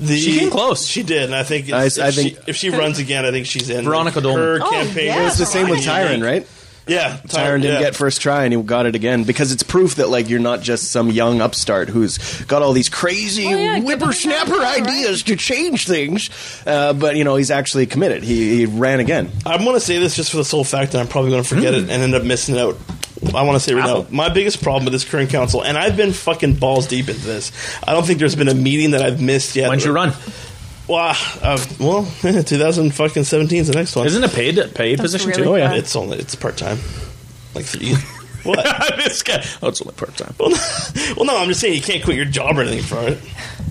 S1: The,
S5: She came close.
S1: She did, and I think
S6: I-
S1: it's,
S6: I
S1: if,
S6: think-
S1: she, if she runs again, I think she's in.
S5: Veronica Dolman.
S1: Her
S7: Oh,
S1: campaign.
S7: yeah.
S6: it's the same with Tyran, right?
S1: Yeah,
S6: Tyran didn't
S1: yeah.
S6: get first try, and he got it again because it's proof that like you're not just some young upstart who's got all these crazy
S7: Oh, yeah, give it a
S6: whippersnapper
S7: shot, right?
S6: ideas to change things. Uh, but you know he's actually committed. He, he ran again.
S1: I'm going to say this just for the sole fact that I'm probably going to forget
S5: Hmm.
S1: it and end up missing out. I want to say right now, my biggest problem with this current council, and I've been fucking balls deep into this. I don't think there's been a meeting that I've missed yet.
S5: Why don't you run?
S1: Well, [LAUGHS] uh, well, 2017 is the next one.
S5: Isn't it a paid paid
S7: That's
S5: position
S7: really
S5: too?
S6: Oh, yeah.
S1: It's only it's part time, like three. [LAUGHS] what? [LAUGHS]
S5: this guy. Oh, it's only part time.
S1: Well, well, no, I'm just saying you can't quit your job or anything for it.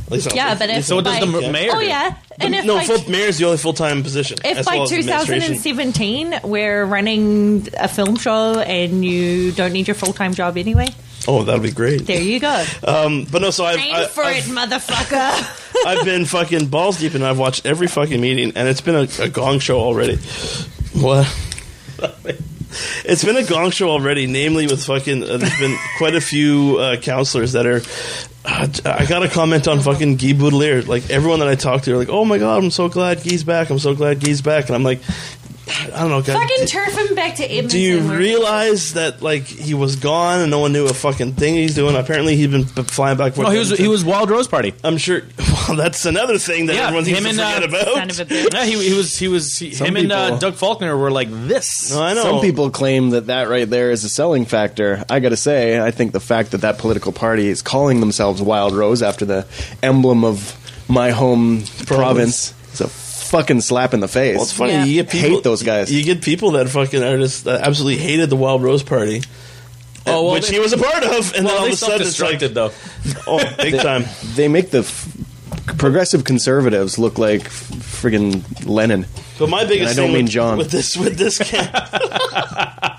S1: At least
S7: Yeah, but if
S5: So what does the
S7: by-
S5: mayor
S7: Oh
S5: do?
S7: yeah, and if
S1: no,
S7: by,
S1: full, mayor's the only full time position.
S7: if
S1: as
S7: by
S1: well as
S7: 2017 we're running a film show and you don't need your full time job anyway,
S1: Oh, that'd be great.
S7: there you go.
S1: Um, but no, so I've,
S7: Aim
S1: I,
S7: for
S1: I've,
S7: it, motherfucker. [LAUGHS]
S1: I've been fucking balls deep and I've watched every fucking meeting and it's been a, a gong show already. What? [LAUGHS] It's been a gong show already, namely with fucking. Uh, there's been quite a few uh, counselors that are. Uh, I got a comment on fucking Guy Boutilier. Like everyone that I talk to, are like, "Oh my god, I'm so glad Guy's back. I'm so glad Guy's back." And I'm like, I don't know, guys.
S7: Fucking
S1: do-
S7: turf him back to Edmonton.
S1: do you realize that like he was gone and no one knew a fucking thing he's doing? Apparently, he'd been flying back.
S5: Oh, he was he was Wild Rose Party.
S1: I'm sure. [LAUGHS] Well, that's another thing that
S5: Yeah,
S1: everyone seems to
S5: and,
S1: forget
S5: uh,
S1: about.
S7: Son of a.
S5: Yeah, he, he was he was he,
S6: Some
S5: him and uh, Doug Faulkner were like this.
S1: No, I know.
S6: Some people claim that that right there is a selling factor. I got to say, I think the fact that that political party is calling themselves Wild Rose after the emblem of my home province is a fucking slap in the face.
S1: Well, it's funny.
S7: Yeah.
S1: You get people,
S6: Hate those guys.
S1: You get people that fucking are just that absolutely hated the Wild Rose Party.
S5: Oh, well,
S1: which
S5: they-
S1: he was a part of, and then all of a sudden it's like,
S5: though.
S1: oh, big time.
S6: They make the f- progressive conservatives look like f- friggin' Lenin.
S1: But my biggest
S6: And I don't
S1: thing
S6: mean
S1: with,
S6: John.
S1: with this with this [LAUGHS] ca- [LAUGHS]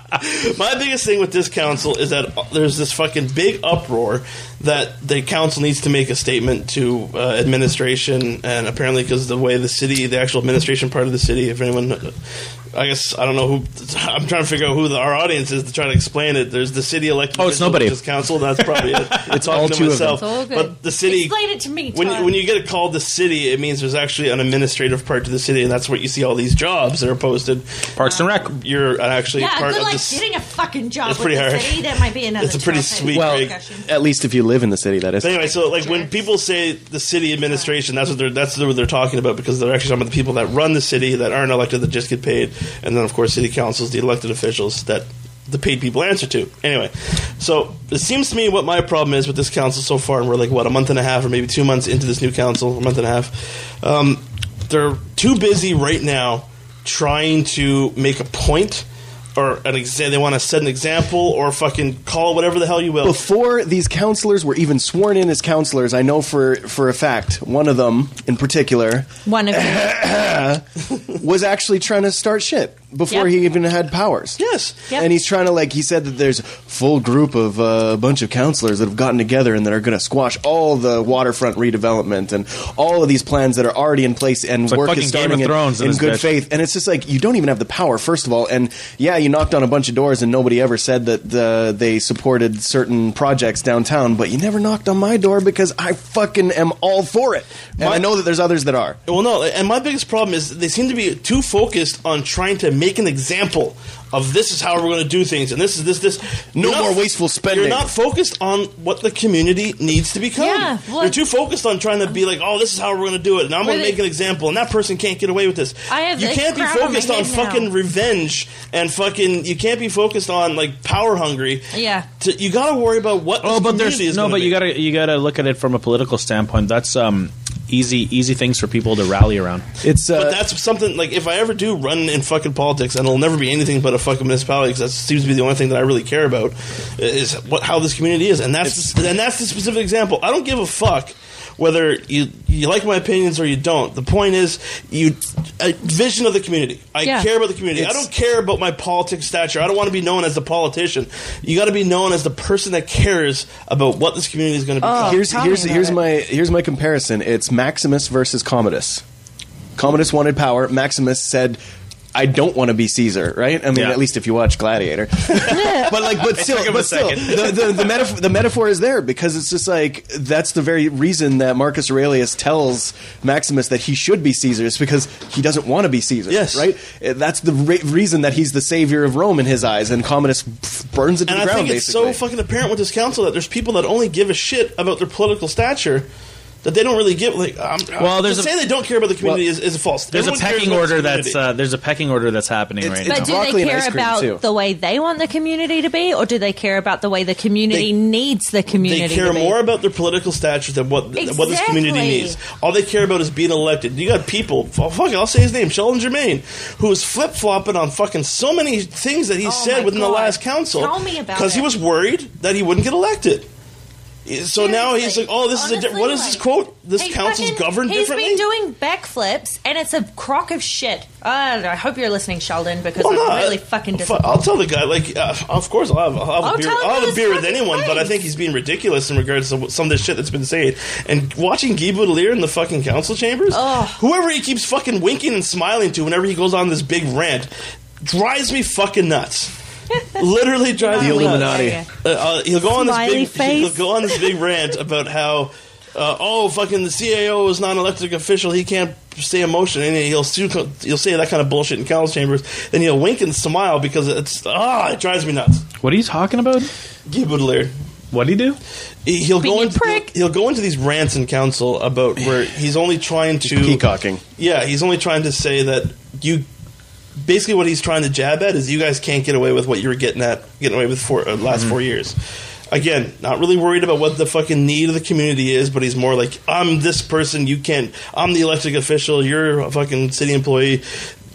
S1: my biggest thing with this council is that there's this fucking big uproar that the council needs to make a statement to uh, administration, and apparently because the way the city, the actual administration part of the city, if anyone. I guess I don't know who. [LAUGHS] I'm trying to figure out who the, our audience is to try to explain it. There's the city elected.
S5: Oh, it's
S1: officials,
S5: nobody.
S1: which council. That's probably it. [LAUGHS]
S6: It's all
S1: to
S6: two of them.
S1: myself.
S7: It's all.
S1: But the city.
S7: Explain it to me,
S1: When you,
S7: Todd.
S1: when you get it called the city, it means there's actually an administrative part to the city, and that's where you see all these jobs that are posted.
S5: Parks and Rec.
S1: You're uh, actually
S7: Yeah,
S1: part
S7: good
S1: of
S7: like
S1: this.
S7: getting a fucking job
S1: It's
S7: with
S1: pretty
S7: the
S1: hard.
S7: city. That might be another.
S1: It's a pretty
S7: topic.
S1: sweet
S6: Well.
S7: Discussion.
S6: At least if you live in the city, that is.
S1: But anyway, so like when people say the city administration, that's what they're that's what they're talking about because they're actually talking about the people that run the city that aren't elected that just get paid, and then of course city councils, the elected officials that the paid people answer to. Anyway, so it seems to me what my problem is with this council so far, and we're like what a month and a half or maybe two months into this new council, a month and a half. Um, they're too busy right now trying to make a point. Or an exa- they want to set an example, or fucking call it whatever the hell you will.
S6: Before these counselors were even sworn in as counselors, I know for for a fact one of them in particular
S7: One of you. [COUGHS]
S6: was actually trying to start shit. Before
S7: Yep.
S6: he even had powers.
S1: Yes.
S7: Yep.
S6: And he's trying to like he said that there's a full group of uh, a bunch of counselors that have gotten together and that are going to squash all the waterfront redevelopment and all of these plans that are already in place and
S5: like
S6: work
S5: fucking
S6: is starting in-
S5: in
S6: in, good
S5: bitch.
S6: faith. And it's just like you don't even have the power, first of all. And yeah, you knocked on a bunch of doors and nobody ever said that uh, they supported certain projects downtown, but you never knocked on my door because I fucking am all for it. And
S1: My-
S6: I know that there's others that are.
S1: Well, no, and my biggest problem is they seem to be too focused on trying to make an example of this is how we're going to do things, and this is this this.
S6: No
S1: You're
S6: more wasteful spending.
S1: You're not focused on what the community needs to become.
S7: Yeah, well-
S1: You're too focused on trying to be like, oh, this is how we're going to do it, and I'm going to make an example, and that person can't get away with this.
S7: I have
S1: you can't be
S7: crown on
S1: focused on
S7: head now.
S1: fucking revenge and fucking. You can't be focused on like power hungry.
S7: Yeah.
S1: To, you got to worry about what.
S5: Oh,
S1: this
S5: but there's
S1: community is
S5: no, but
S1: be.
S5: you gotta you gotta look at it from a political standpoint. That's um easy easy things for people to rally around.
S6: It's uh,
S1: But that's something like if I ever do run in fucking politics, and it'll never be anything but a fucking municipality because that seems to be the only thing that I really care about is what how this community is, and that's the, and that's the specific example. I don't give a fuck whether you you like my opinions or you don't. The point is you a vision of the community. I
S7: Yeah.
S1: care about the community. I don't care about my politics stature. I don't want to be known as the politician. You got to be known as the person that cares about what this community is going to become.
S6: here's here's here's
S7: it.
S6: my here's my comparison. It's Maximus versus Commodus. Commodus wanted power. Maximus said, "I don't want to be Caesar." Right? I mean,
S5: Yeah.
S6: at least if you watch Gladiator. [LAUGHS] but like, but still,
S5: took him a
S6: but still, the the, the, metaphor, the metaphor is there because it's just like that's the very reason that Marcus Aurelius tells Maximus that he should be Caesar is because he doesn't want to be Caesar.
S1: Yes.
S6: right. Uh, That's the re- reason that he's the savior of Rome in his eyes, and Commodus burns it to
S1: And
S6: the
S1: I
S6: ground.
S1: think it's
S6: basically.
S1: so fucking apparent with this council that there's people that only give a shit about their political stature that they don't really give. Like, um,
S5: Well, there's
S1: to
S5: a-
S1: say they don't care about the community
S6: Well,
S1: is, is false.
S5: There's
S1: Everyone
S5: a pecking
S1: about the
S5: order that's uh, there's a pecking order that's happening
S6: It's-
S5: right
S6: it's
S5: now.
S7: But do
S6: broccoli
S7: they
S6: and
S7: care about
S6: too.
S7: the way they want the community to be, or do they care about the way the community
S1: They-
S7: needs the community
S1: They care
S7: to be?
S1: more about their political stature than what what this community needs. All they care about is being elected. You got people. oh, Fuck, it, I'll say his name, Sheldon Germain, who is flip flopping on fucking so many things that he
S7: Oh
S1: said
S7: my
S1: within the last council.
S7: Tell me about
S1: because he was worried that he wouldn't get elected. So now he's like, "Oh, this is a di- what is this quote? This
S7: he
S1: council's
S7: fucking-
S1: governed
S7: He's
S1: differently."
S7: been doing backflips, and it's a crock of shit. I. I hope you're listening, Sheldon, because
S1: Well,
S7: I'm
S1: no,
S7: really fucking
S1: fu-
S7: disappointed.
S1: I'll tell the guy, like, uh, of course, I'll have, I'll have a beer, I'll have a beer with
S7: fucking
S1: anyone, but I think he's being ridiculous in regards to some of this shit that's been said. And watching Guy Boutilier in the fucking council chambers, whoever he keeps fucking winking and smiling to whenever he goes on this big rant, drives me fucking nuts. [LAUGHS] Literally drives
S6: The
S1: me nuts.
S6: Illuminati.
S1: Uh, uh, he'll go on this big
S7: face.
S1: he'll go on this big [LAUGHS] rant about how uh, oh fucking the CAO is not an elected official he can't stay in motion and he'll he'll say that kind of bullshit in council chambers then he'll wink and smile because it's ah it drives me nuts
S5: What are you talking about?
S1: Guy Boutilier
S5: What do you do?
S1: he- he'll
S7: Being
S1: go
S7: a
S1: into
S7: prick.
S1: he'll go into these rants in council about where he's only trying to
S6: peacocking.
S1: yeah, he's only trying to say that you. Basically, what he's trying to jab at is you guys can't get away with what you were getting at, getting away with for uh, last four years. Again, not really worried about what the fucking need of the community is, but he's more like, I'm this person, you can't. I'm the elected official, you're a fucking city employee.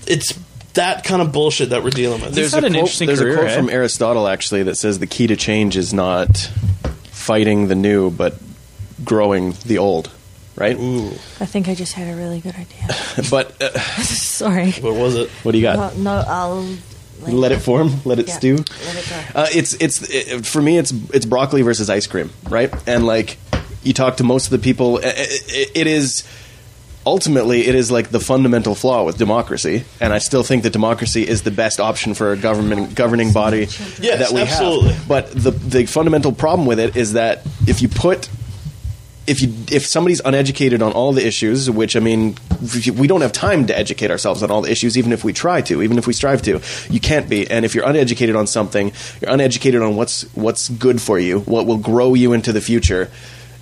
S1: It's that kind of bullshit that we're dealing with.
S5: There's
S6: a
S5: an
S6: quote,
S5: interesting
S6: there's
S5: career,
S6: a quote
S5: eh?
S6: from Aristotle actually that says the key to change is not fighting the new, but growing the old. Right? Ooh.
S7: I think I just had a really good idea. [LAUGHS] [LAUGHS]
S6: But uh, [LAUGHS]
S7: Sorry.
S1: what was it?
S6: what do you got?
S7: No, no I'll
S6: Let it form. Let it
S7: Yeah,
S6: stew.
S7: Let it go.
S6: Uh, it's it's it, for me. It's it's broccoli versus ice cream, right? And like you talk to most of the people, i- i- it is ultimately it is like the fundamental flaw with democracy. And I still think that democracy is the best option for a government governing body
S1: Yes,
S6: that we
S1: absolutely.
S6: have. But the the fundamental problem with it is that if you put if you if somebody's uneducated on all the issues, which I mean, we don't have time to educate ourselves on all the issues, even if we try to, even if we strive to, you can't be. And if you're uneducated on something, you're uneducated on what's what's good for you, what will grow you into the future.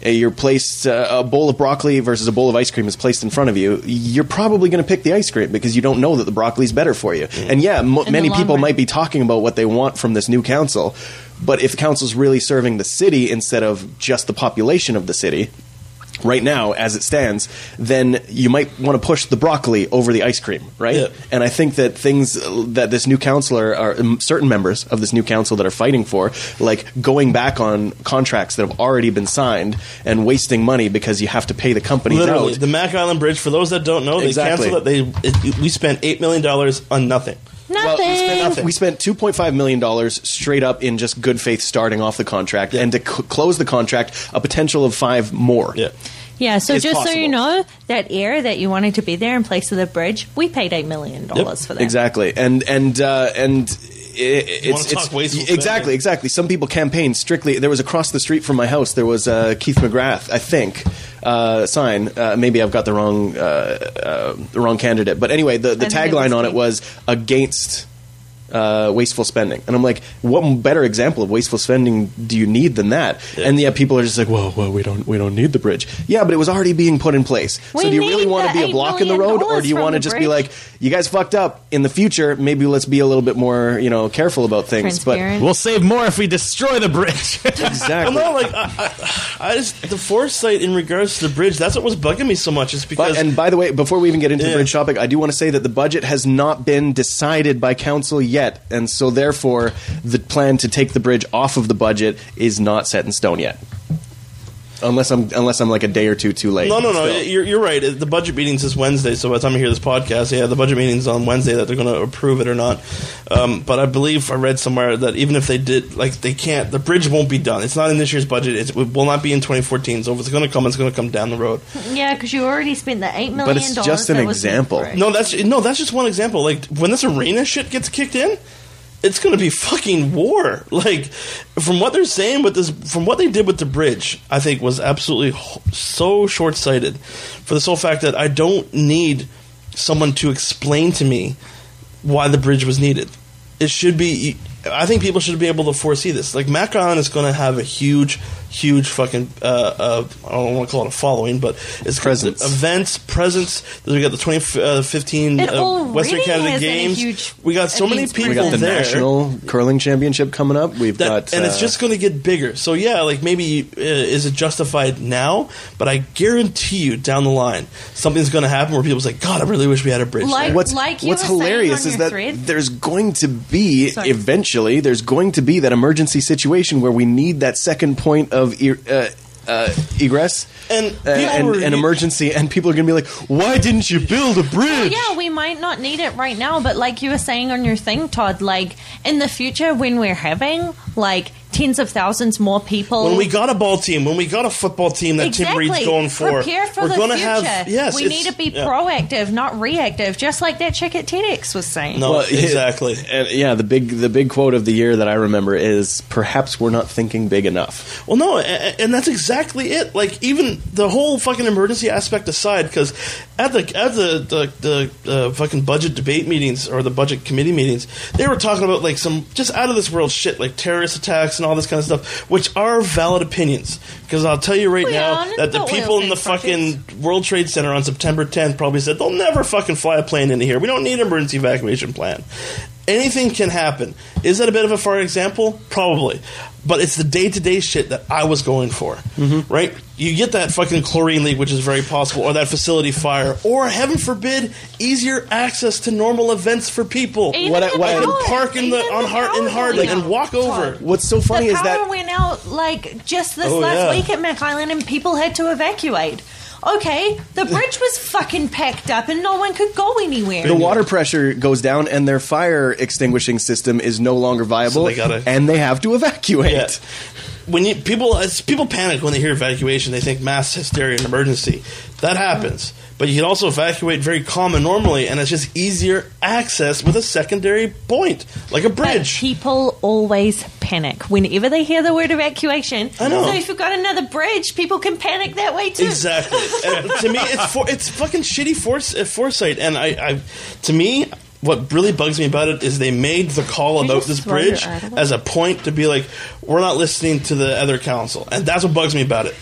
S6: uh, You're placed uh, a bowl of broccoli versus a bowl of ice cream is placed in front of you. You're probably going to pick the ice cream because you don't know that the broccoli's better for you. And yeah,
S7: the
S6: many people
S7: run.
S6: might be talking about what they want from this new council, but if the council's really serving the city instead of just the population of the city, right now as it stands, then you might want to push the broccoli over the ice cream, right?
S1: Yeah.
S6: And I think that things that this new councilor or um, certain members of this new council that are fighting for, like going back on contracts that have already been signed and wasting money because you have to pay the companies
S1: Literally,
S6: out.
S1: the Mac Island Bridge. For those that don't know, they
S6: Exactly.
S1: canceled it. They it, we spent eight million dollars on nothing.
S7: Nothing.
S6: we spent,
S1: Nothing.
S6: we spent 2.5 million dollars straight up in just good faith starting off the contract, and to c- close the contract, a potential of five more.
S1: Yeah.
S7: Yeah, so
S6: It's
S7: just so you know, that area that you wanted to be there in place of the bridge, we paid eight million dollars for that.
S6: Exactly, and and uh, and. It, it's, it's exactly
S1: spending.
S6: exactly. Some people campaign strictly. There was across the street from my house. There was uh, Keith McGrath, I think, uh, sign. Uh, maybe I've got the wrong uh, uh, the wrong candidate. But anyway, the, the
S7: I think it
S6: tagline on it was against uh, wasteful spending. And I'm like, what better example of wasteful spending do you need than that? And yet people are just like, well, well, we don't we don't need the bridge. Yeah, but it was already being put in place.
S7: We
S6: so do you really want to be a block in the road, or do you want to
S7: the
S6: just be like, you guys fucked up in the future? Maybe let's be a little bit more, you know, careful about things.
S7: But
S5: We'll save more if we destroy the bridge. [LAUGHS]
S6: Exactly.
S1: Well, no, like I, I, I just the foresight in regards to the bridge. That's what was bugging me so much. Is because
S6: But, and by the way, before we even get into the bridge topic, I do want to say that the budget has not been decided by council yet, and so therefore the plan to take the bridge off of the budget is not set in stone yet. Unless I'm unless I'm like a day or two too late.
S1: No, no, no.
S6: Still.
S1: You're, you're right. The budget meeting's this Wednesday, so by the time you hear this podcast, yeah, the budget meeting's on Wednesday that they're going to approve it or not. Um, but I believe I read somewhere that even if they did, like, they can't, the bridge won't be done. It's not in this year's budget. It's, it will not be in 2014. So if it's going to come, it's going to come down the road.
S7: Yeah, because you already spent the eight million.
S6: But it's just an
S7: that was meant
S6: example.
S1: No, that's no, that's just one example. Like when this arena shit gets kicked in, it's going to be fucking war. Like from what they're saying with this, from what they did with the bridge, I think was absolutely so short sighted. For the sole fact that I don't need someone to explain to me why the bridge was needed. It should be. I think people should be able to foresee this. Like Macron is going to have a huge, huge fucking. Uh, uh, I don't want to call it a following, but it's
S6: Presence.
S1: events, presence. We got the 2015 uh, Western
S7: already
S1: Canada
S7: has been a
S1: Games.
S7: huge
S1: we got so many
S7: events
S1: people
S6: we got the
S1: there.
S6: national curling championship coming up. We've
S1: That,
S6: got
S1: and it's
S6: uh,
S1: just going to get bigger. So yeah, like maybe uh, is it justified now? But I guarantee you, down the line, something's going to happen where people's like, "God, I really wish we had a bridge."
S7: Like-
S1: there."
S6: what's
S7: like you
S6: what's hilarious is that
S7: thread.
S6: there's going to be
S7: Sorry.
S6: eventually there's going to be that emergency situation where we need that second point of e- uh, uh, egress
S1: And
S6: uh, and,
S1: were-
S6: and emergency, and people are going to be like, "Why didn't you build a bridge?"
S7: Yeah, we might not need it right now, but like you were saying on your thing, Todd, like in the future when we're having like tens of thousands more people.
S1: when we got a ball team, when we got a football team that Tim
S7: exactly.
S1: Reed's going for,
S7: Prepare for
S1: we're
S7: the
S1: gonna
S7: future.
S1: have yes.
S7: we need to be
S1: yeah.
S7: proactive, not reactive, just like that chick at TEDx was saying.
S1: No,
S6: Well,
S1: exactly.
S6: And yeah, the big the big quote of the year that I remember is perhaps we're not thinking big enough.
S1: Well, no, a- a- and that's exactly it. Like even the whole fucking emergency aspect aside, because at the at the the, the uh, fucking budget debate meetings or the budget committee meetings, they were talking about like some just out of this world shit, like terrorist attacks and all this kind of stuff, which are valid opinions. Because I'll tell you right
S7: Well,
S1: now
S7: yeah,
S1: that the people in the
S7: projects.
S1: fucking World Trade Center on September 10th probably said they'll never fucking fly a plane into here. We don't need an emergency evacuation plan. Anything can happen. Is that a bit of a far example? Probably. But it's the day to day shit that I was going for. Mm-hmm. Right? You get that fucking chlorine leak, which is very possible, or that facility fire, or heaven forbid, easier access to normal events for people.
S7: Even
S6: What I- what I-
S1: can park in the- on Hart- in
S7: power
S1: Harding
S7: went
S1: and
S7: out,
S1: walk over.
S6: What's so funny
S7: the
S6: is
S7: power
S6: that
S7: went out like just this
S1: Oh,
S7: last
S1: yeah.
S7: week at Mac Island, and people had to evacuate. Okay, the bridge was fucking packed up, and no one could go anywhere.
S6: the water pressure goes down and their fire extinguishing system is no longer viable,
S1: So they gotta-
S6: and they have to evacuate.
S1: Yeah. When you people people panic when they hear evacuation, they think mass hysteria and emergency. That happens, but you can also evacuate very calm and normally, and it's just easier access with a secondary point, like a
S7: But
S1: bridge.
S7: people always panic whenever they hear the word evacuation.
S1: I know.
S7: So if you've got another bridge, people can panic that way too.
S1: Exactly. to me, it's for, it's fucking shitty force, uh, foresight. And I, I, to me, what really bugs me about it is they made the call
S7: you
S1: about this bridge as a point to be like, we're not listening to the other council, and that's what bugs me about it.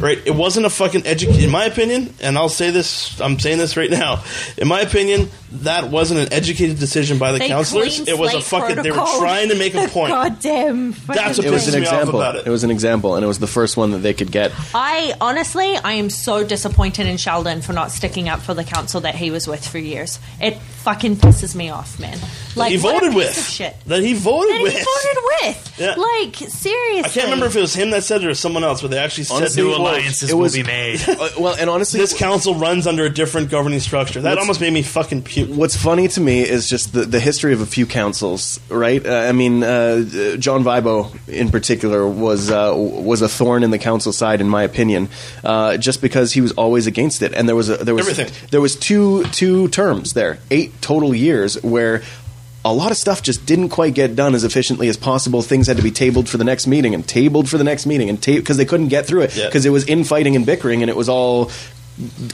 S1: Right? It wasn't a fucking educate. In my opinion, and I'll say this, I'm saying this right now. In my opinion, that wasn't an educated decision by the
S7: They
S1: councilors.
S7: clean
S1: It was a
S7: slate
S1: fucking. They were
S7: protocol.
S1: trying to make a [LAUGHS] point.
S7: Goddamn.
S1: That's what
S6: It was
S1: pisses
S6: an
S1: me off
S6: example.
S1: about it.
S6: It was an example, and it was the first one that they could get.
S7: I honestly, I am so disappointed in Sheldon for not sticking up for the council that he was with for years. It fucking pisses me off, man. Like
S1: he voted with.
S7: shit.
S1: That he voted
S7: That he
S1: with.
S7: voted with. [LAUGHS]
S1: Yeah.
S7: Like seriously.
S1: I can't remember if it was him that said it or someone else, but they actually said
S6: Honestly,
S1: they were
S6: well,
S5: alliances
S6: it was-
S5: will be made. [LAUGHS]
S6: Uh, well, and honestly,
S1: This council runs under a different governing structure. That almost made me fucking puke.
S6: What's funny to me is just the, the history of a few councils, right? Uh, I mean, uh, John Vibo in particular was uh, was a thorn in the council side, in my opinion, uh, just because he was always against it. And there was a, there was
S1: Everything.
S6: there was two two terms there, eight total years where. A lot of stuff just didn't quite get done as efficiently as possible. Things had to be tabled for the next meeting and tabled for the next meeting and because they couldn't get through it
S1: Yeah.
S6: because it was infighting and bickering and it was all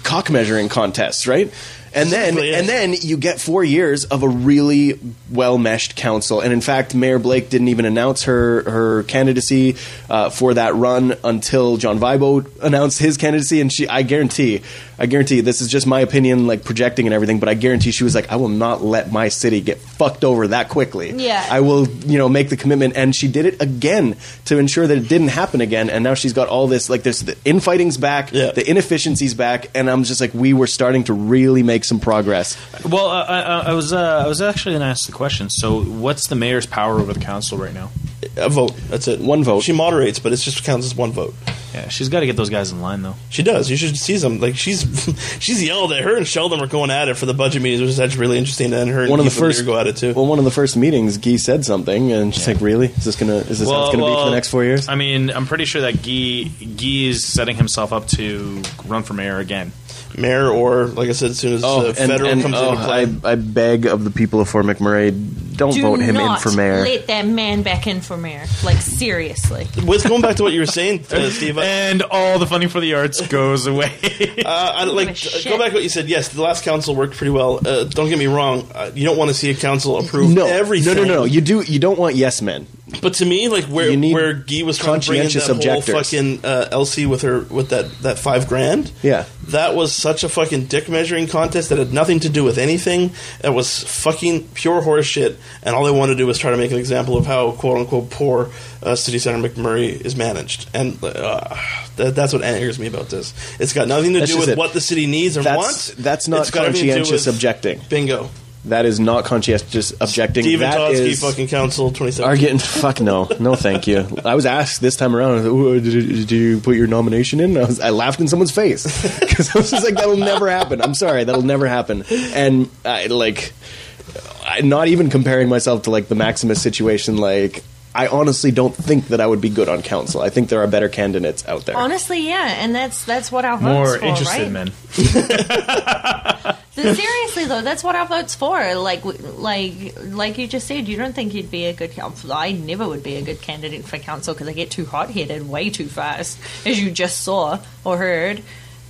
S6: cock measuring contests, right? And then,
S1: Simply,
S6: and then you get four years of a really well meshed council. And in fact, Mayor Blake didn't even announce her her candidacy uh, for that run until John Vibo announced his candidacy. And she, I guarantee, I guarantee, this is just my opinion, like projecting and everything, but I guarantee she was like, I will not let my city get fucked over that quickly.
S7: Yeah.
S6: I will, you know, make the commitment. And she did it again to ensure that it didn't happen again. And now she's got all this, like, there's the infighting's back,
S1: Yeah.
S6: the inefficiencies back, and I'm just like, we were starting to really make some progress.
S5: Well, uh, I, I, I was uh, I was actually going to ask the question. So, what's the mayor's power over the council right now?
S1: A vote. That's it.
S6: One vote.
S1: She moderates, but it just counts as one vote.
S5: Yeah, she's got to get those guys in line, though.
S1: She does. You should see some. Like she's [LAUGHS] she's yelled at her and Sheldon were going at it for the budget meetings, which is actually really interesting. And her and
S6: One of the
S1: Keith Lemire
S6: first
S1: go at it too.
S6: Well, one of the first meetings, Gee said something, and she's like, "Really? Is this gonna? Is this how it's gonna be for the next four years?"
S5: I mean, I'm pretty sure that Gee Gee is setting himself up to run for mayor again.
S1: Mayor or like I said, as soon as
S6: Oh,
S1: uh,
S6: and,
S1: federal
S6: and,
S1: comes
S6: oh,
S1: into play.
S6: I, I beg of the people of Fort McMurray, don't
S7: Do
S6: vote him
S7: not
S6: in for mayor.
S7: let that man back in for mayor. Like seriously.
S1: With going back to what you were saying, uh, [LAUGHS] Steve, I,
S5: And all the funding for the arts goes away. [LAUGHS]
S1: uh, I like
S7: give a
S1: go back to what you said. Yes, the last council worked pretty well. Uh, don't get me wrong. Uh, you don't want to see a council approve
S6: no,
S1: everything.
S6: no, no, no. You do. You don't want yes men.
S1: But to me, like where
S6: You need
S1: where Guy was trying to bring in that
S6: conscientious
S1: whole
S6: objectors.
S1: fucking uh, Elsie with her with that that five grand.
S6: Yeah.
S1: that was such a fucking dick measuring contest that had nothing to do with anything. That was fucking pure horse shit. And all they wanted to do was try to make an example of how quote unquote poor uh, City Center McMurray is managed. And uh, that, that's what angers me about this. It's got nothing to
S6: That's
S1: do
S6: just
S1: with
S6: it.
S1: what the city needs or
S6: That's
S1: wants.
S6: that's not
S1: It's got everything to do
S6: conscientious
S1: with-
S6: objecting.
S1: Bingo.
S6: That is not conscientious objecting.
S1: Stephen
S6: That
S1: Todsky,
S6: is-
S1: fucking council, twenty seven.
S6: Are Arguing, fuck no, no, thank you. I was asked this time around, "Ooh, uh, did, did you put your nomination in? I, was, I laughed in someone's face [LAUGHS] because I was just like, that'll never happen. I'm sorry, that'll never happen. And I like, I, not even comparing myself to like the Maximus situation. Like, I honestly don't think that I would be good on council. I think there are better candidates out there.
S7: Honestly, yeah, and that's that's what our votes
S5: More
S7: for,
S5: interested
S7: right?
S5: men. [LAUGHS] [LAUGHS]
S7: Th- Seriously though, that's what our votes for. Like, w- like, like you just said, you don't think you'd be a good council. I never would be a good candidate for council because I get too hot headed way too fast, as you just saw or heard.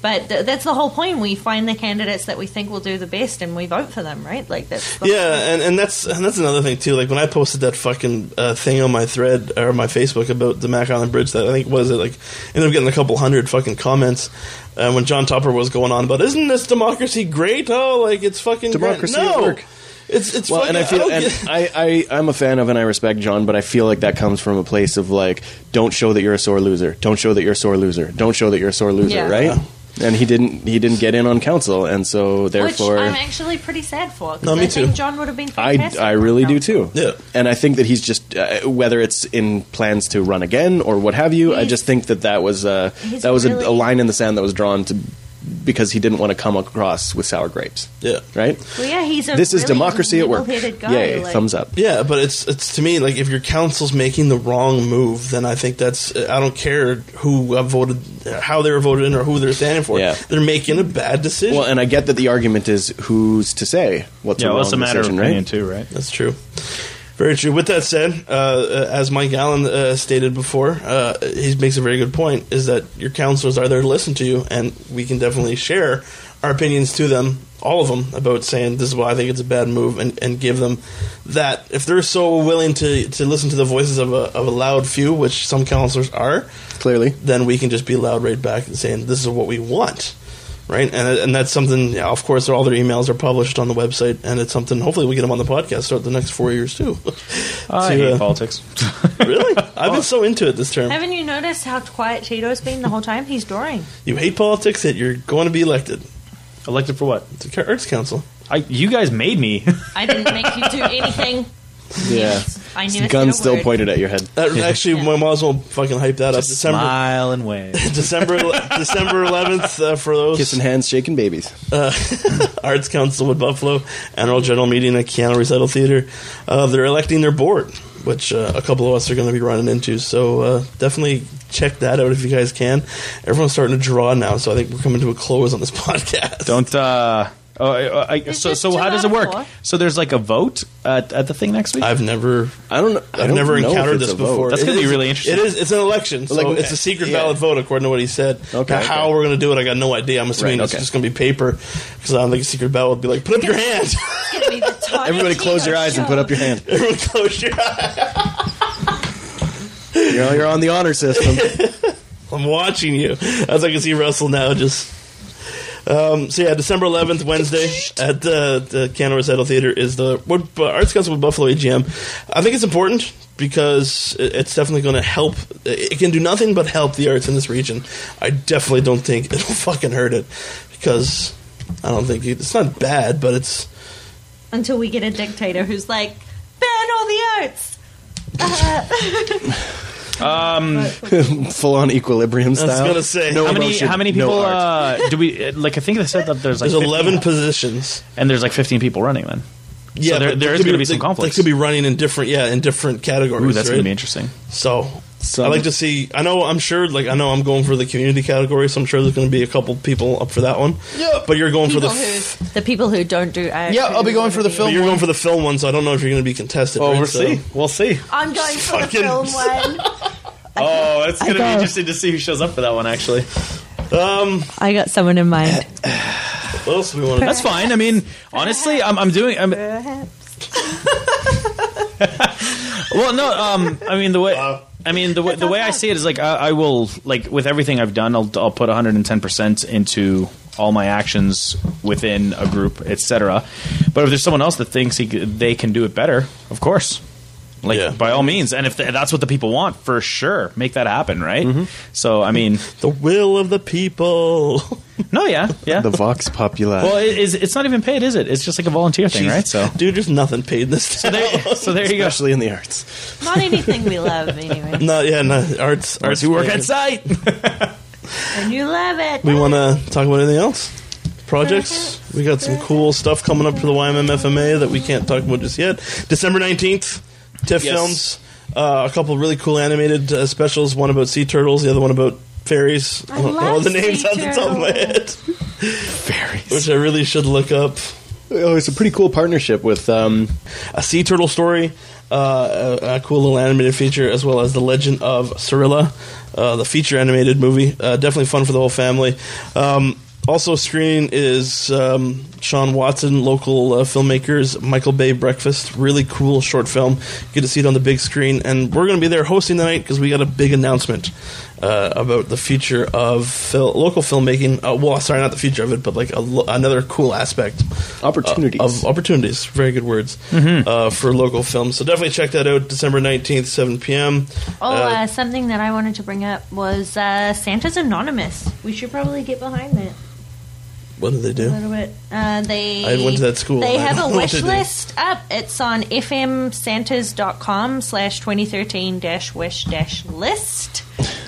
S7: But th- that's the whole point. We find the candidates that we think will do the best, and we vote for them, right? Like that's the
S1: Yeah, and, and that's and that's another thing too. Like when I posted that fucking uh, thing on my thread or my Facebook about the Mac Island Bridge, that I think was it like ended up getting a couple hundred fucking comments. Uh, when John Topper was going on about, isn't this democracy great? Oh, like it's fucking great."
S6: Democracy
S1: No,
S6: at work.
S1: it's it's
S6: Well,
S1: fucking,
S6: and I feel,
S1: don't
S6: and I, I, I'm a fan of, and I respect John, but I feel like that comes from a place of like, don't show that you're a sore loser. Don't show that you're a sore loser. Don't show that you're a sore loser,
S7: Yeah.
S6: right? And he didn't, he didn't get in on council, and so therefore,
S7: which I'm actually pretty sad for. 'cause
S1: No, me
S7: I think
S1: too.
S7: John would have been
S6: I,
S7: fantastic.
S6: I
S7: on
S6: really do
S7: council.
S6: too.
S1: Yeah.
S6: And I think that he's just uh, whether it's in plans to run again or what have you. I
S7: He's-
S6: just think that that was uh,
S7: he's
S6: that was a,
S7: really-
S6: a line in the sand that was drawn to because he didn't want to come across with sour grapes,
S1: yeah.
S6: right?
S7: Well, yeah, he's a
S6: This is democracy at work.
S7: level-headed Guy.
S6: Yay!
S7: like-
S6: thumbs up.
S1: Yeah, but it's it's to me like if your council's making the wrong move, then I think that's I don't care who uh, voted, how they were voted in, or who they're standing for.
S6: Yeah.
S1: They're making a bad decision.
S6: Well, and I get that the argument is who's to say what's
S5: Yeah,
S6: a
S5: well,
S6: wrong
S5: it's a matter
S6: decision,
S5: of opinion
S6: right?
S5: too, right?
S1: That's true. Very true. With that said, uh, uh, as Mike Allen uh, stated before, uh, he makes a very good point: is that your counselors are there to listen to you, and we can definitely share our opinions to them, all of them, about saying this is why I think it's a bad move, and, and give them that. If they're so willing to, to listen to the voices of a, of a loud few, which some counselors are,
S6: Clearly,
S1: then we can just be loud right back and saying this is what we want. Right, and and that's something. Yeah, of course, all their emails are published on the website, and it's something. Hopefully, we get them on the podcast throughout the next four years too. [LAUGHS]
S5: I
S1: To,
S5: hate
S1: uh,
S5: politics. [LAUGHS]
S1: really, I've been so into it this term.
S7: Haven't you noticed how quiet Tito's been the whole time? He's drawing.
S1: You hate politics, yet you're going to be elected
S5: Elected for what?
S1: to Arts Council.
S5: I, you guys made me.
S7: I didn't make you do anything. [LAUGHS]
S6: yeah.
S7: I never
S6: Gun
S7: said
S6: still
S7: word.
S6: pointed at your head.
S1: That, actually, we might as well fucking hype that up. December,
S5: smile and [LAUGHS] wave.
S1: December, [LAUGHS] December 11th uh, for those
S6: Kissing hands, shaking babies. [LAUGHS]
S1: Arts Council Wood Buffalo, annual general meeting at Keyano Recital Theater. Uh, they're electing their board, which uh, a couple of us are going to be running into. So uh, definitely check that out if you guys can. Everyone's starting to draw now, so I think we're coming to a close on this podcast.
S5: Don't. Uh Oh, I, I, so
S7: just
S5: so
S7: two
S5: how does
S7: out
S5: it
S7: of
S5: work?
S7: four.
S5: So there's like a vote at, at the thing next week.
S1: I've never,
S6: I don't know. I
S1: I've
S6: don't
S1: never
S6: know if
S1: encountered
S6: it's
S1: this
S6: a vote.
S1: before.
S5: That's
S1: It
S5: gonna be
S1: is-
S5: really interesting.
S1: It is. It's an election, so
S6: Like,
S1: it's a secret
S6: yeah.
S1: ballot vote according to what he said.
S6: Okay,
S1: Now,
S6: okay.
S1: how we're going to do it, I got no idea. I'm assuming
S6: Right,
S1: it's
S6: okay.
S1: just going to be paper because I don't think a secret ballot would be like, put up your hand.
S7: It's gonna be the [LAUGHS] Tony
S6: Everybody, close your eyes and put up your hand. [LAUGHS]
S1: Everyone close your eyes.
S6: You know, you're on the honor system. [LAUGHS]
S1: I'm watching you as I can see Russell now. Just um, so yeah, December 11th, Wednesday at the the Keyano Recital Theater is the what, uh, Arts Council of Buffalo AGM. I think it's important because it- it's definitely going to help. It can do nothing but help the arts in this region. I definitely don't think it'll [LAUGHS] fucking hurt it because I don't think it, it's not bad, but it's
S7: Until we get a dictator who's like, ban all the arts. Uh, [LAUGHS] [LAUGHS] [LAUGHS]
S6: Full on equilibrium
S1: I was
S6: style.
S1: gonna say
S6: No
S5: how many
S6: emotion,
S5: how many
S6: no
S5: people
S6: art.
S5: uh, do we like? I think they said that there's like
S1: there's
S5: 15
S1: 11 positions.
S5: and there's like 15 people running. Then
S1: Yeah,
S5: there-
S1: but
S5: there
S1: they
S5: is
S1: could
S5: gonna be some
S1: they-
S5: conflicts.
S1: They could be running in different yeah in different categories.
S5: ooh, that's
S1: right?
S5: gonna be interesting.
S1: So
S6: Some-
S1: I like to see. I know. I'm sure. Like I know. I'm going for the community category, so I'm sure there's going to be a couple people up for that one.
S6: Yeah.
S1: But you're going for the.
S7: people
S1: f-
S7: who, the people who don't do art.
S6: Yeah, I'll be going for the film
S1: but you're going for the film one, so I don't know if you're going to be contested.
S5: Oh,
S1: right?
S5: we'll
S1: So-
S5: see. We'll see.
S7: I'm going for the film one. [LAUGHS]
S5: Oh, it's gonna be interesting to see who shows up for that one. Actually,
S1: Um,
S7: I got someone in mind.
S1: what else do we want
S5: that's fine. I mean, honestly, I'm, I'm doing. I'm, [LAUGHS] [LAUGHS] well, no. Um, I mean the way. I mean the way the way I see it is like I, I will like with everything I've done, I'll I'll put 110 percent into all my actions within a group, etc. But if there's someone else that thinks he, they can do it better, of course. Like
S1: Yeah.
S5: by all means, and if that's what the people want, for sure, make that happen, right? Mm-hmm. So I mean, [LAUGHS]
S1: The will of the people.
S5: no, yeah, yeah.
S6: The Vox Populi.
S5: well, it is, it's not even paid, is it? It's just like a volunteer thing,
S1: Jeez.
S5: right? So,
S1: dude, there's nothing paid in this.
S5: so there, so there you go.
S6: Especially in the arts.
S7: Not anything we love, anyway. [LAUGHS]
S1: No, yeah, no, arts.
S5: Arts who work at site. [LAUGHS]
S7: And you love it.
S1: We want to talk about anything else? Projects. We got some cool stuff coming up for the YMM FMA that we can't talk about just yet. December nineteenth, TIFF
S6: Yes.
S1: Films. Uh, a couple really cool animated uh, specials. One about sea turtles. The other one about fairies.
S7: I [LAUGHS]
S1: don't know the names
S7: sea
S1: off the top of my head,
S6: Fairies.
S1: which I really should look up.
S6: Oh, it's a pretty cool partnership with. Um,
S1: a sea turtle story, uh, a, a cool little animated feature, as well as the Legend of Sarila, uh, the feature animated movie. Uh, definitely fun for the whole family. Um, also screening is um, Sean Watson, local uh, filmmakers, Michael Bay Breakfast. Really cool short film. Get to see it on the big screen, and we're going to be there hosting the night because we got a big announcement uh, about the future of fil- local filmmaking. Uh, well, sorry, not the future of it, but like a, lo- another cool aspect
S6: Opportunities.
S1: uh, of opportunities. Very good words uh, for local films. So definitely check that out. December nineteenth, seven p.m.
S7: Oh,
S1: Uh,
S7: uh, something that I wanted to bring up was uh, Santa's Anonymous. We should probably get behind that
S1: what do they
S7: a
S1: do?
S7: little bit. Uh, they
S1: I went to that school.
S7: They
S1: I
S7: have [LAUGHS] a wish list up. It's on fmsantas.com slash 2013 dash wish dash list. [LAUGHS]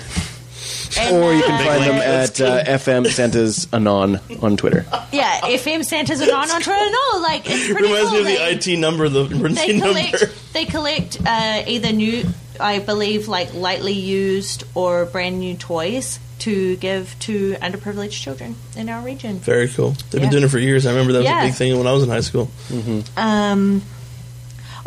S7: And,
S6: or you can
S7: uh,
S6: find them [LAUGHS] at uh, FM Santa's Anon on Twitter.
S7: Yeah, FM Santa's Anon on Twitter. No, like, it's pretty
S1: Reminds
S7: cool.
S1: me of the IT number, the
S7: they
S1: emergency number.
S7: collect they collect uh, either new I believe like lightly used or brand new toys to give to underprivileged children in our region.
S1: Very cool. They've
S7: Yeah.
S1: been doing it for years. I remember that was
S7: Yeah.
S1: a big thing when I was in high school.
S7: Um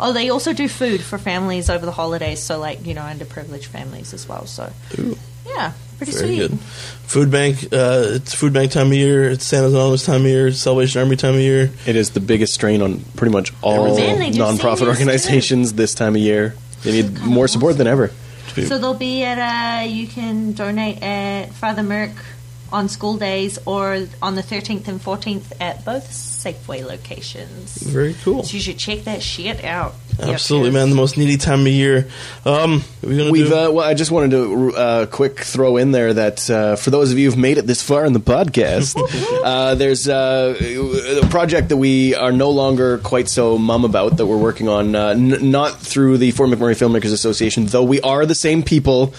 S7: Oh, they also do food for families over the holidays, so like, you know, underprivileged families as well. So
S1: Ooh,
S7: yeah, pretty
S1: very
S7: sweet.
S1: good. Food bank. Uh, it's food bank time of year. It's Santa's Anonymous time of year. It's Salvation Army time of year.
S6: It is the biggest strain on pretty much all
S7: Man,
S6: nonprofit
S7: seniors,
S6: organizations this time of year. They need more support than ever.
S7: So they'll be at uh you can donate at Father Merck on school days or on the 13th and 14th at both Safeway locations.
S1: Very cool.
S7: So you should check that shit out.
S1: Absolutely,
S7: Yep,
S1: man. The most needy time of year. Um, are we gonna
S6: We've
S1: do?
S6: uh, well, I just wanted to uh, quick throw in there that uh, for those of you who've made it this far in the podcast, [LAUGHS] uh, there's uh, a project that we are no longer quite so mum about that we're working on, uh, n- not through the Fort McMurray Filmmakers Association, though we are the same people.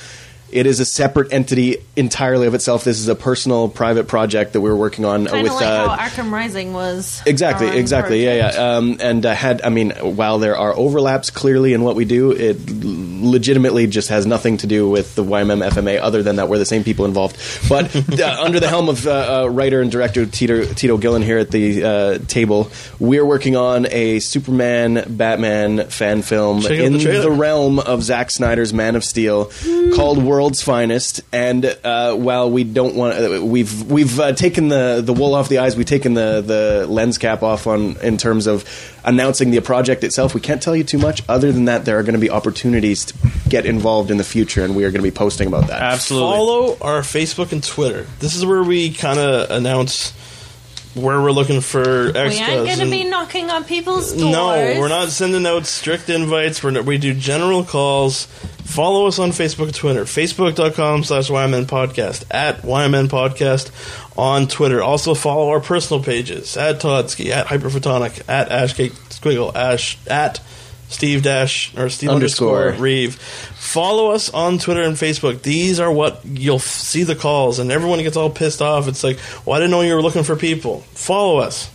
S6: It is a separate entity entirely of itself. This is a personal, private project that we're working on
S7: Kind
S6: with.
S7: of like
S6: uh,
S7: how Arkham Rising was.
S6: Exactly,
S7: our
S6: exactly. Yeah,
S7: project.
S6: yeah. Um, and uh, had I mean, while there are overlaps clearly in what we do, it legitimately just has nothing to do with the YMM FMA. Other than that, we're the same people involved. But [LAUGHS] uh, under the helm of uh, uh, writer and director Tito, Tito Gillen here at the uh, table, we're working on a Superman Batman fan film
S1: Check
S6: in
S1: the
S6: the realm of Zack Snyder's Man of Steel, called World's Finest. And uh, while we don't want, we've we've uh, taken the the wool off the eyes, we've taken the the lens cap off on in terms of announcing the project itself. We can't tell you too much. Other than that, there are going to be opportunities to get involved in the future, and we are going to be posting about that.
S5: Absolutely.
S1: Follow our Facebook and Twitter. This is where we kind of announce where we're looking for extras.
S7: We ain't going to be knocking on people's doors.
S1: No, we're not sending out strict invites. We're we do general calls. Follow us on Facebook and Twitter. Facebook.com slash YMM Podcast. At YMM Podcast on Twitter. Also follow our personal pages. At Todsky. At Hyperphotonic. At Ashcake Squiggle. Ash. At Steve Dash. Or Steve
S6: Underscore.
S1: underscore Reeve. Follow us on Twitter and Facebook. These are what you'll f- see the calls. And everyone gets all pissed off. It's like, well, I didn't know you were looking for people. Follow us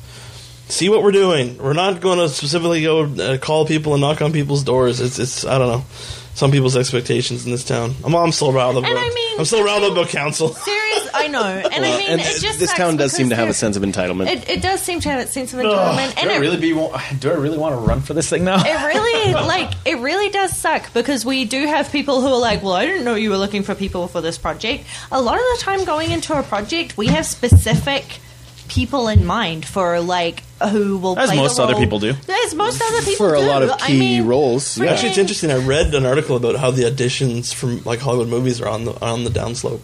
S1: see what we're doing. We're not going to specifically go uh, call people and knock on people's doors. It's it's I don't know some people's expectations in this town. I'm, I'm still riled up.
S7: And
S1: about,
S7: I mean-
S1: I'm still riled up about council.
S7: Serious, I know, and I mean,
S6: and
S7: it just
S6: this town does seem to have a sense of entitlement.
S7: It, it does seem to have a sense of entitlement,
S5: Do
S7: and
S5: I
S7: it,
S5: really be? Do I really want to run for this thing now?
S7: it really [LAUGHS] like it really does suck because we do have people who are like, well, I didn't know you were looking for people for this project. A lot of the time, going into a project, we have specific people in mind for like who will
S5: As
S7: play the
S5: most other people do.
S7: As most other people
S6: For a
S7: do.
S6: lot of
S7: I
S6: key
S7: mean,
S6: roles, yeah.
S1: Actually, it's interesting. I read an article about how the auditions from like Hollywood movies are on the on the downslope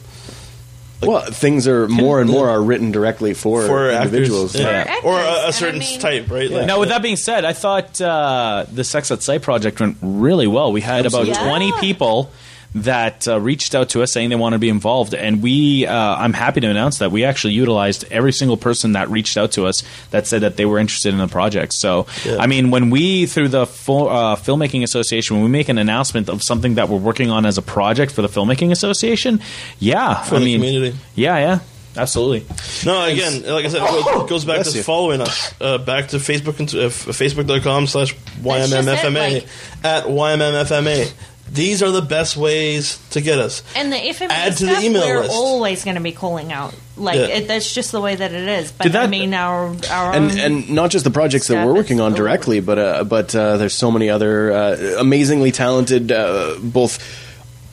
S6: well, things are more and more are written directly for,
S1: for
S6: individuals.
S1: actors, yeah.
S7: actors,
S1: or a,
S7: and I
S1: a certain
S7: mean-
S1: type, right? Like,
S5: Now, with that being said, I thought uh, the Sex at Sight project went really well. We had about
S7: Absolutely.
S5: 20 people that uh, reached out to us saying they want to be involved, and we. Uh, I'm happy to announce that we actually utilized every single person that reached out to us that said that they were interested in the project. So,
S1: Yeah.
S5: I mean, when we through the full, uh, filmmaking association, when we make an announcement of something that we're working on as a project for the filmmaking association, yeah,
S1: For
S5: I
S1: the
S5: mean,
S1: community.
S5: yeah, yeah, absolutely.
S1: No, again, like I said, it goes- goes back
S6: Bless
S1: to
S6: you.
S1: following us. Uh, back to Facebook uh, Facebook.com slash
S7: That's
S1: YMMFMA
S7: like-
S1: at YMMFMA. These are the best ways to get us.
S7: And the if FMA
S1: Add to the
S7: stuff,
S1: email
S7: we're
S1: list.
S7: always going to be calling out. Like
S1: Yeah.
S7: it, that's just the way that it is. But
S5: Did that-
S7: I mean, our our
S6: and
S7: own,
S6: and not just the projects that we're working on directly, but uh, but uh, there's so many other uh, amazingly talented, uh, both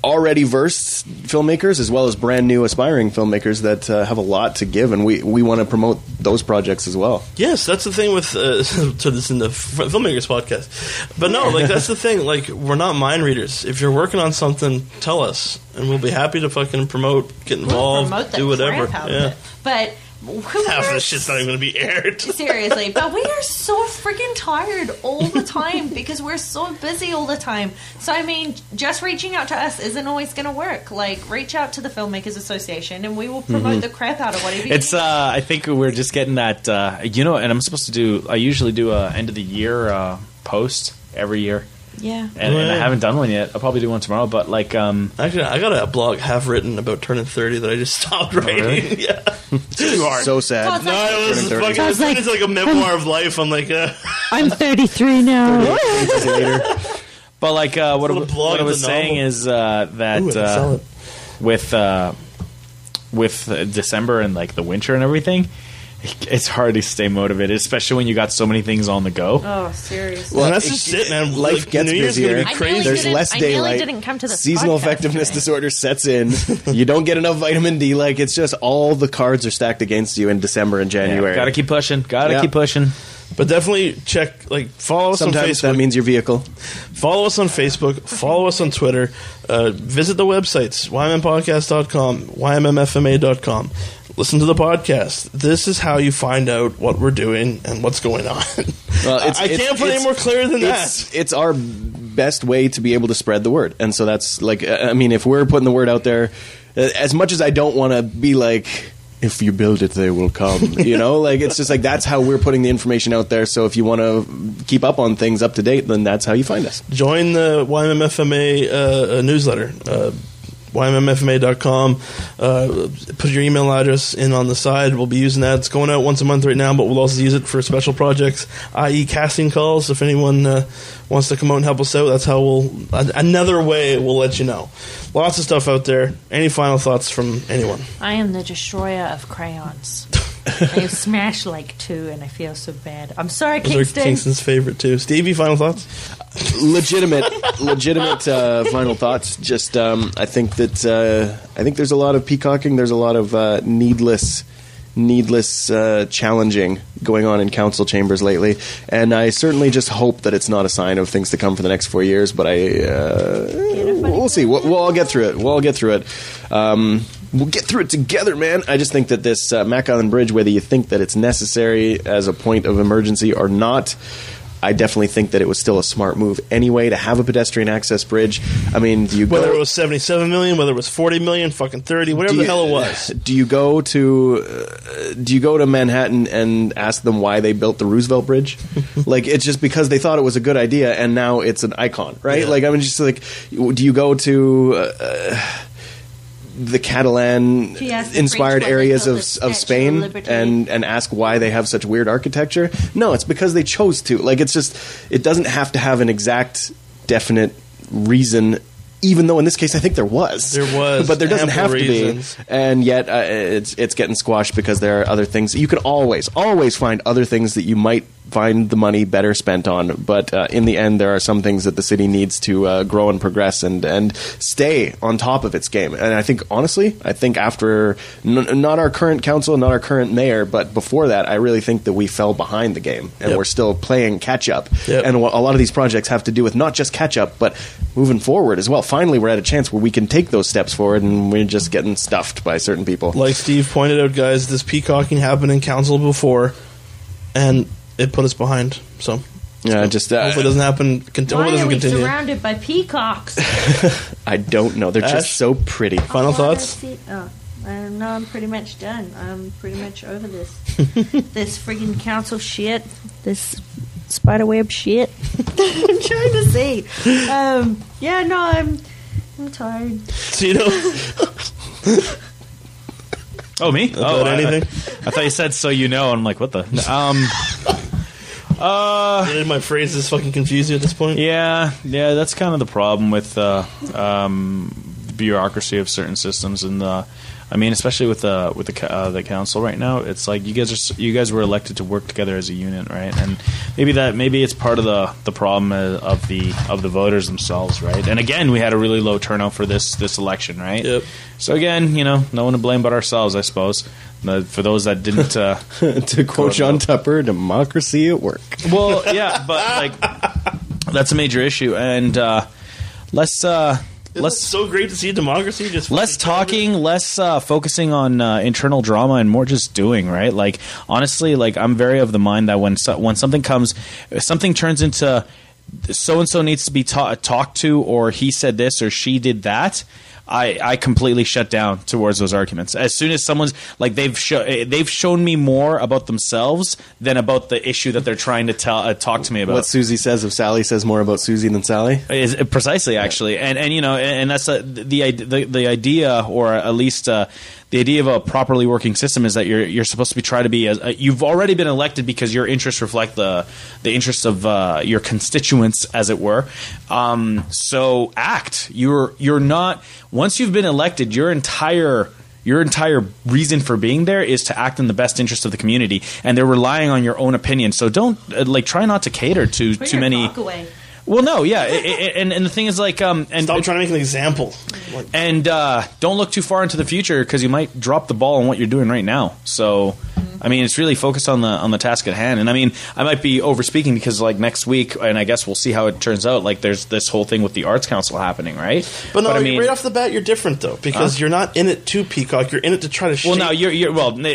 S6: already versed filmmakers as well as brand new aspiring filmmakers that uh, have a lot to give, and we we want to promote those projects as well.
S1: Yes, that's the thing with uh, [LAUGHS] to this in the filmmakers podcast. But no, like that's the thing. Like we're not mind readers. If you're working on something, tell us, and we'll be happy to fucking promote, get
S7: we'll
S1: involved,
S7: promote
S1: do whatever. Yeah.
S7: But who
S1: half of
S7: are
S1: the shit's not even going to be aired. [LAUGHS]
S7: Seriously, but we are so freaking tired all the time because we're so busy all the time. So I mean, just reaching out to us isn't always going to work. Like, reach out to the Filmmakers Association, and we will promote the crap out of whatever. you
S5: It's.
S7: need.
S5: Uh, I think we're just getting that. Uh, you know, and I'm supposed to do. I usually do a end of the year uh, post every year,
S7: yeah.
S5: and, and I haven't done one yet. I'll probably do one tomorrow. But like, um,
S1: Actually, I got a blog half written about turning thirty that I just stopped writing.
S5: really? [LAUGHS]
S1: Yeah, [LAUGHS]
S5: too hard.
S6: So sad.
S7: Todd's
S1: no, it was
S6: Turning 30.
S1: fucking.
S7: Sounds like-
S1: it's like a memoir of life. I'm like, uh, [LAUGHS]
S7: I'm 33 now.
S5: Later, But like, uh, what, I-
S1: Little blog
S5: what I
S1: of
S5: was
S1: the
S5: saying
S1: novel.
S5: is uh, that
S1: ooh, I can sell
S5: uh,
S1: it.
S5: with uh, with uh, December and like the winter and everything, [LAUGHS] it's hard to stay motivated, especially when you got so many things on the go.
S7: Oh, seriously.
S1: Well, that's just it, man. [LAUGHS]
S6: Life
S1: Like,
S6: gets
S1: New Year's gonna
S6: busier.
S1: be crazy.
S6: There's
S7: didn't-
S6: less
S7: I nearly
S6: daylight.
S7: didn't come to this
S6: Seasonal effectiveness
S7: today.
S6: disorder sets in. [LAUGHS] you don't get enough vitamin D. Like it's just all the cards are stacked against you in December and January.
S5: Got to keep pushing. Got to
S6: Yeah.
S5: keep pushing.
S1: But definitely check, like, follow us on
S6: Sometimes
S1: Facebook.
S6: that means your vehicle.
S1: Follow us on Facebook. Follow us on Twitter. Uh, visit the websites, ymmmpodcast.com, ymmfma.com. listen to the podcast. This is how you find out what we're doing and what's going on.
S6: Well, [LAUGHS] it's-
S1: I
S6: it's-
S1: can't put it any more clear than
S6: it's,
S1: that.
S6: it's our best way to be able to spread the word, and so that's like, uh, I mean, if we're putting the word out there, uh, as much as I don't want to be like. If you build it, they will come. [LAUGHS] You know, like it's just like that's how we're putting the information out there. So if you want to keep up on things up to date, then that's how you find us.
S1: Join the YMMFMA uh, uh, newsletter. Uh, YMMFMA.com. Uh, put your email address in on the side. We'll be using that. It's going out once a month right now, but we'll also use it for special projects, i.e., casting calls. If anyone uh, wants to come out and help us out, that's how we'll. Another way we'll let you know. Lots of stuff out there. Any final thoughts from anyone?
S7: I am the destroyer of crayons. [LAUGHS] I smashed like two, and I feel so bad. I'm sorry,
S1: Those are
S7: Kingston.
S1: Kingston's favorite too. Stevie, final thoughts?
S6: legitimate [LAUGHS] legitimate uh, final thoughts just um, i think that uh, i think there's a lot of peacocking there's a lot of uh, needless needless uh, challenging going on in council chambers lately and i certainly just hope that it's not a sign of things to come for the next four years but i uh, we'll see we'll, we'll all get through it we'll all get through it um, We'll get through it together, man. I just think that this uh, Mac Island Bridge, whether you think that it's necessary as a point of emergency or not, I definitely think that it was still a smart move anyway to have a pedestrian access bridge. I mean, do you
S1: Whether
S6: go,
S1: it was 77 million, whether it was 40 million, fucking 30, whatever
S6: do
S1: the hell it was. [LAUGHS]
S6: Do you go to uh, do you go to Manhattan and ask them why they built the Roosevelt Bridge? [LAUGHS] like it's just because they thought it was a good idea and now it's an icon, right?
S1: Yeah.
S6: Like I mean, just like do you go to uh, the Catalan
S7: Do you ask the
S6: inspired
S7: French why they
S6: areas of of Spain and and ask why they have such weird architecture? No, it's because they chose to. Like it's just it doesn't have to have an exact definite reason even though in this case I think there was.
S1: There was
S6: but there doesn't have
S1: reasons.
S6: to be. And yet uh, it's it's getting squashed because there are other things. You can always always find other things that you might find the money better spent on. But uh, in the end, there are some things that the city needs to uh, grow and progress and and stay on top of its game. And I think honestly, I think after n- not our current council, not our current mayor, but before that, I really think that we fell behind the game and
S1: Yep.
S6: we're still playing catch up.
S1: Yep.
S6: And a lot of these projects have to do with not just catch up, but moving forward as well. Finally, we're at a chance where we can take those steps forward, and we're just getting stuffed by certain people.
S1: like Steve pointed out, guys, this peacocking happened in council before, and it put us behind. So
S6: Yeah, just uh,
S1: hopefully it doesn't happen. Cont-
S7: Why
S1: hopefully it
S7: are we
S1: continue.
S7: surrounded by peacocks? [LAUGHS]
S6: I don't know. They're
S1: Ash?
S6: just so pretty.
S1: Final thoughts?
S7: see- oh, I no, I'm pretty much done. I'm pretty much over this. [LAUGHS] this friggin' council shit. This spiderweb shit. [LAUGHS] I'm trying to see. Um, yeah, no, I'm. I'm tired.
S1: So you know, [LAUGHS]
S5: Oh, me? oh,
S1: about
S5: I-
S1: anything?
S5: I, thought you said so you know. I'm like, what the? [LAUGHS] Um,
S1: did my phrases fucking confuse you at this point?
S5: yeah, yeah. That's kind of the problem with uh, um, the bureaucracy of certain systems, and uh, I mean, especially with the with the uh, the council right now. It's like you guys are you guys were elected to work together as a unit, right? And maybe that maybe it's part of the the problem uh, of the of the voters themselves, right? And again, we had a really low turnout for this this election, right?
S1: Yep.
S5: So again, you know, no one to blame but ourselves, I suppose. But for those that didn't. Uh, [LAUGHS]
S6: to quote John Tupper, democracy at work.
S5: well, yeah, but like that's a major issue, and uh, less uh,
S1: Isn't
S5: less
S1: so great to see democracy just
S5: less talking, less uh, focusing on uh, internal drama, and more just doing. Right? Like honestly, like I'm very of the mind that when so- when something comes, something turns into so and so needs to be ta- talked to, or he said this or she did that. I, I completely shut down towards those arguments. As soon as someone's like they've sho- eh, they've shown me more about themselves than about the issue that they're trying to tell uh, talk to me about.
S6: What Susie says of Sally says more about Susie than Sally.
S5: Is precisely actually, and and you know, and, and that's uh the, the the idea, or at least uh, the idea of a properly working system is that you're you're supposed to be try to be as uh, you've already been elected because your interests reflect the the interests of uh, your constituents, as it were. Um, so act. You're you're not once you've been elected, your entire your entire reason for being there is to act in the best interest of the community, and they're relying on your own opinion. So don't uh, like try not to cater to
S7: Put
S5: too many. Well, no, yeah, I- I- and and the thing is like um and
S1: Stop trying to make an example. Like,
S5: and uh, don't look too far into the future because you might drop the ball on what you're doing right now. So I mean, it's really focused on the on the task at hand. And I mean, I might be over speaking because like next week, and I guess we'll see how it turns out. Like, there's this whole thing with the Arts Council happening, right?
S1: But no,
S5: I mean,
S1: right off the bat, you're different though because
S5: Huh?
S1: you're not in it to peacock. You're in it to try to.
S5: Well,
S1: shape
S5: now you're, you're well. it-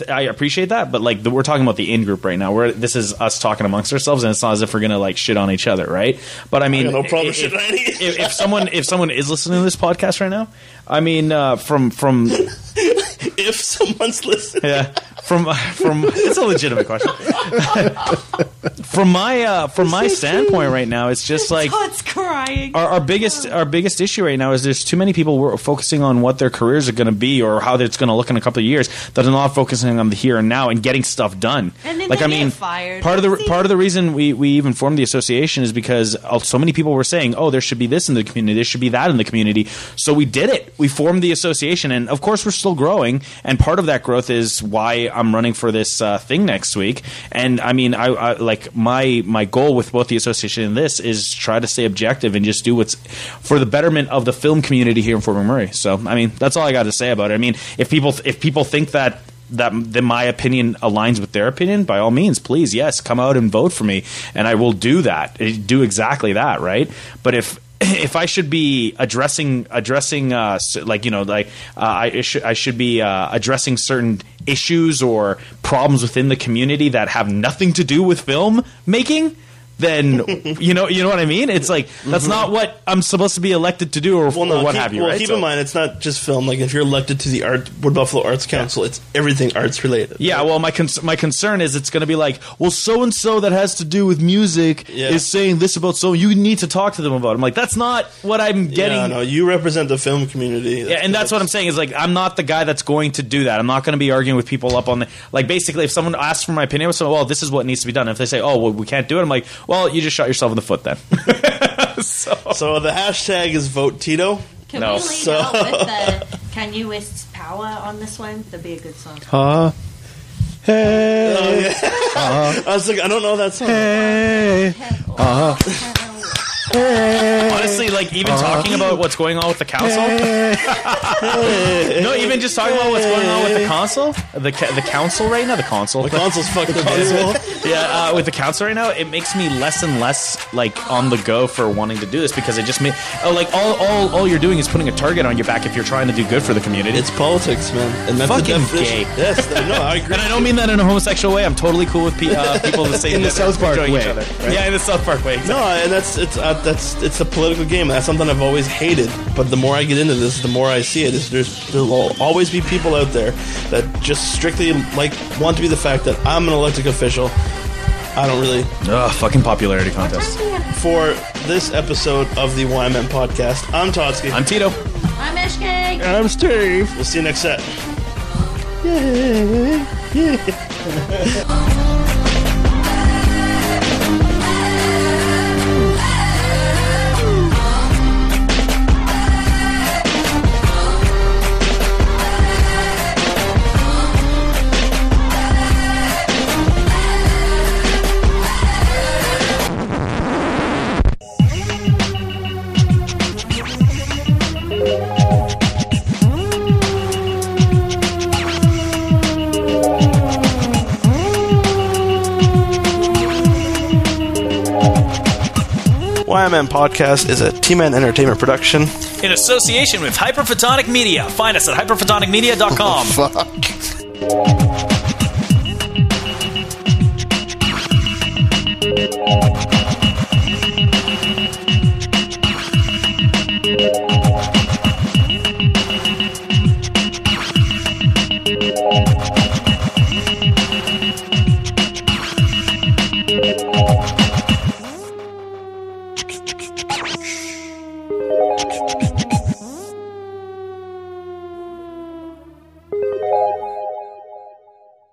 S5: it- I appreciate that, but like the, we're talking about the in group right now. Where this is us talking amongst ourselves, and it's not as if we're gonna like shit on each other, right? But I mean,
S1: got no problem
S5: if,
S1: any- [LAUGHS]
S5: if, if someone if someone is listening to this podcast right now, I mean, uh, from from [LAUGHS]
S1: if someone's listening.
S5: yeah, from from [LAUGHS] it's a legitimate question. [LAUGHS] from my uh, from my standpoint right now, it's just like
S7: Todd's crying.
S5: our, our biggest our biggest issue right now is there's too many people who are focusing on what their careers are going to be or how it's going to look in a couple of years that are not focusing on the here and now and getting stuff done.
S7: And then
S5: like I mean,
S7: fired.
S5: part of the
S7: See?
S5: part of the reason we, we even formed the association is because uh, so many people were saying, oh, there should be this in the community, there should be that in the community. So we did it. We formed the association, and of course we're still growing. And part of that growth is why I'm running for this uh, thing next week. And I mean, I, I like my my goal with both the association and this is try to stay objective and just do what's for the betterment of the film community here in Fort McMurray. So I mean, that's all I got to say about it. I mean, if people if people think that that then my opinion aligns with their opinion, by all means, please, yes, come out and vote for me, and I will do that. Do exactly that, right? But if if I should be addressing addressing uh, like you know like uh, I should I should be uh, addressing certain issues or problems within the community that have nothing to do with film making. Then [LAUGHS] you know you know what I mean. It's like that's mm-hmm. not what I'm supposed to be elected to do, or,
S1: Well, no,
S5: or what
S1: keep,
S5: have you.
S1: well,
S5: right?
S1: keep
S5: So-
S1: in mind, it's not just film. Like if you're elected to the Art Wood Buffalo Arts Council, it's everything arts related.
S5: Yeah, well, my cons- my concern is it's going to be like, well, so and so that has to do with music
S1: Yeah.
S5: is saying this about so you need to talk to them about. it. I'm like, that's not what I'm getting.
S1: Yeah, no, you represent the film community.
S5: Yeah, and that's what I'm saying is like I'm not the guy that's going to do that. I'm not going to be arguing with people up on the like. Basically, if someone asks for my opinion, so well, this is what needs to be done. If they say, oh, well, we can't do it, I'm like, well, you just shot yourself in the foot then. [LAUGHS] so,
S1: So the hashtag is vote Tito.
S7: Can
S5: No.
S7: we lead
S1: So-
S7: out with the [LAUGHS] Kanye West's Power on this one? That'd be a good song.
S6: Huh? Oh, hey, uh-huh. [LAUGHS]
S1: I was like, I don't know that song.
S6: hey.
S5: Honestly, like even talking about what's going on with the council. [LAUGHS] no, even just talking about what's going on with the council, the ca- the council right now, the council.
S1: The console's fucked up. as
S5: yeah, uh, with the council right now, it makes me less and less like on the go for wanting to do this because it just made oh, like all, all all you're doing is putting a target on your back if you're trying to do good for the community.
S1: It's politics, man, and that's
S5: Fucking
S1: the
S5: gay.
S1: Yes, no, I agree. [LAUGHS]
S5: and I don't mean that in a homosexual way. I'm totally cool with pe- uh, people that [LAUGHS] say
S6: In the
S5: that
S6: South Park
S5: enjoying each
S6: way,
S5: other.
S6: right?
S5: Yeah, in the South Park way. Exactly.
S1: No, and that's it's that's it's a political game. That's something I've always hated. But the more I get into this, the more I see it. Is there's there'll always be people out there that just strictly like want to be the fact that I'm an elected official. I don't really.
S5: Ugh, fucking popularity contest.
S1: For this episode of the YMM podcast, I'm Totsky.
S5: I'm Tito.
S7: I'm Ashkay.
S6: I'm Steve.
S1: we'll see you next set. [LAUGHS] YMM podcast is a T-Man Entertainment production.
S5: In association with Hyperphotonic Media. Find us at hyperphotonicmedia.com. [LAUGHS]
S4: Fuck.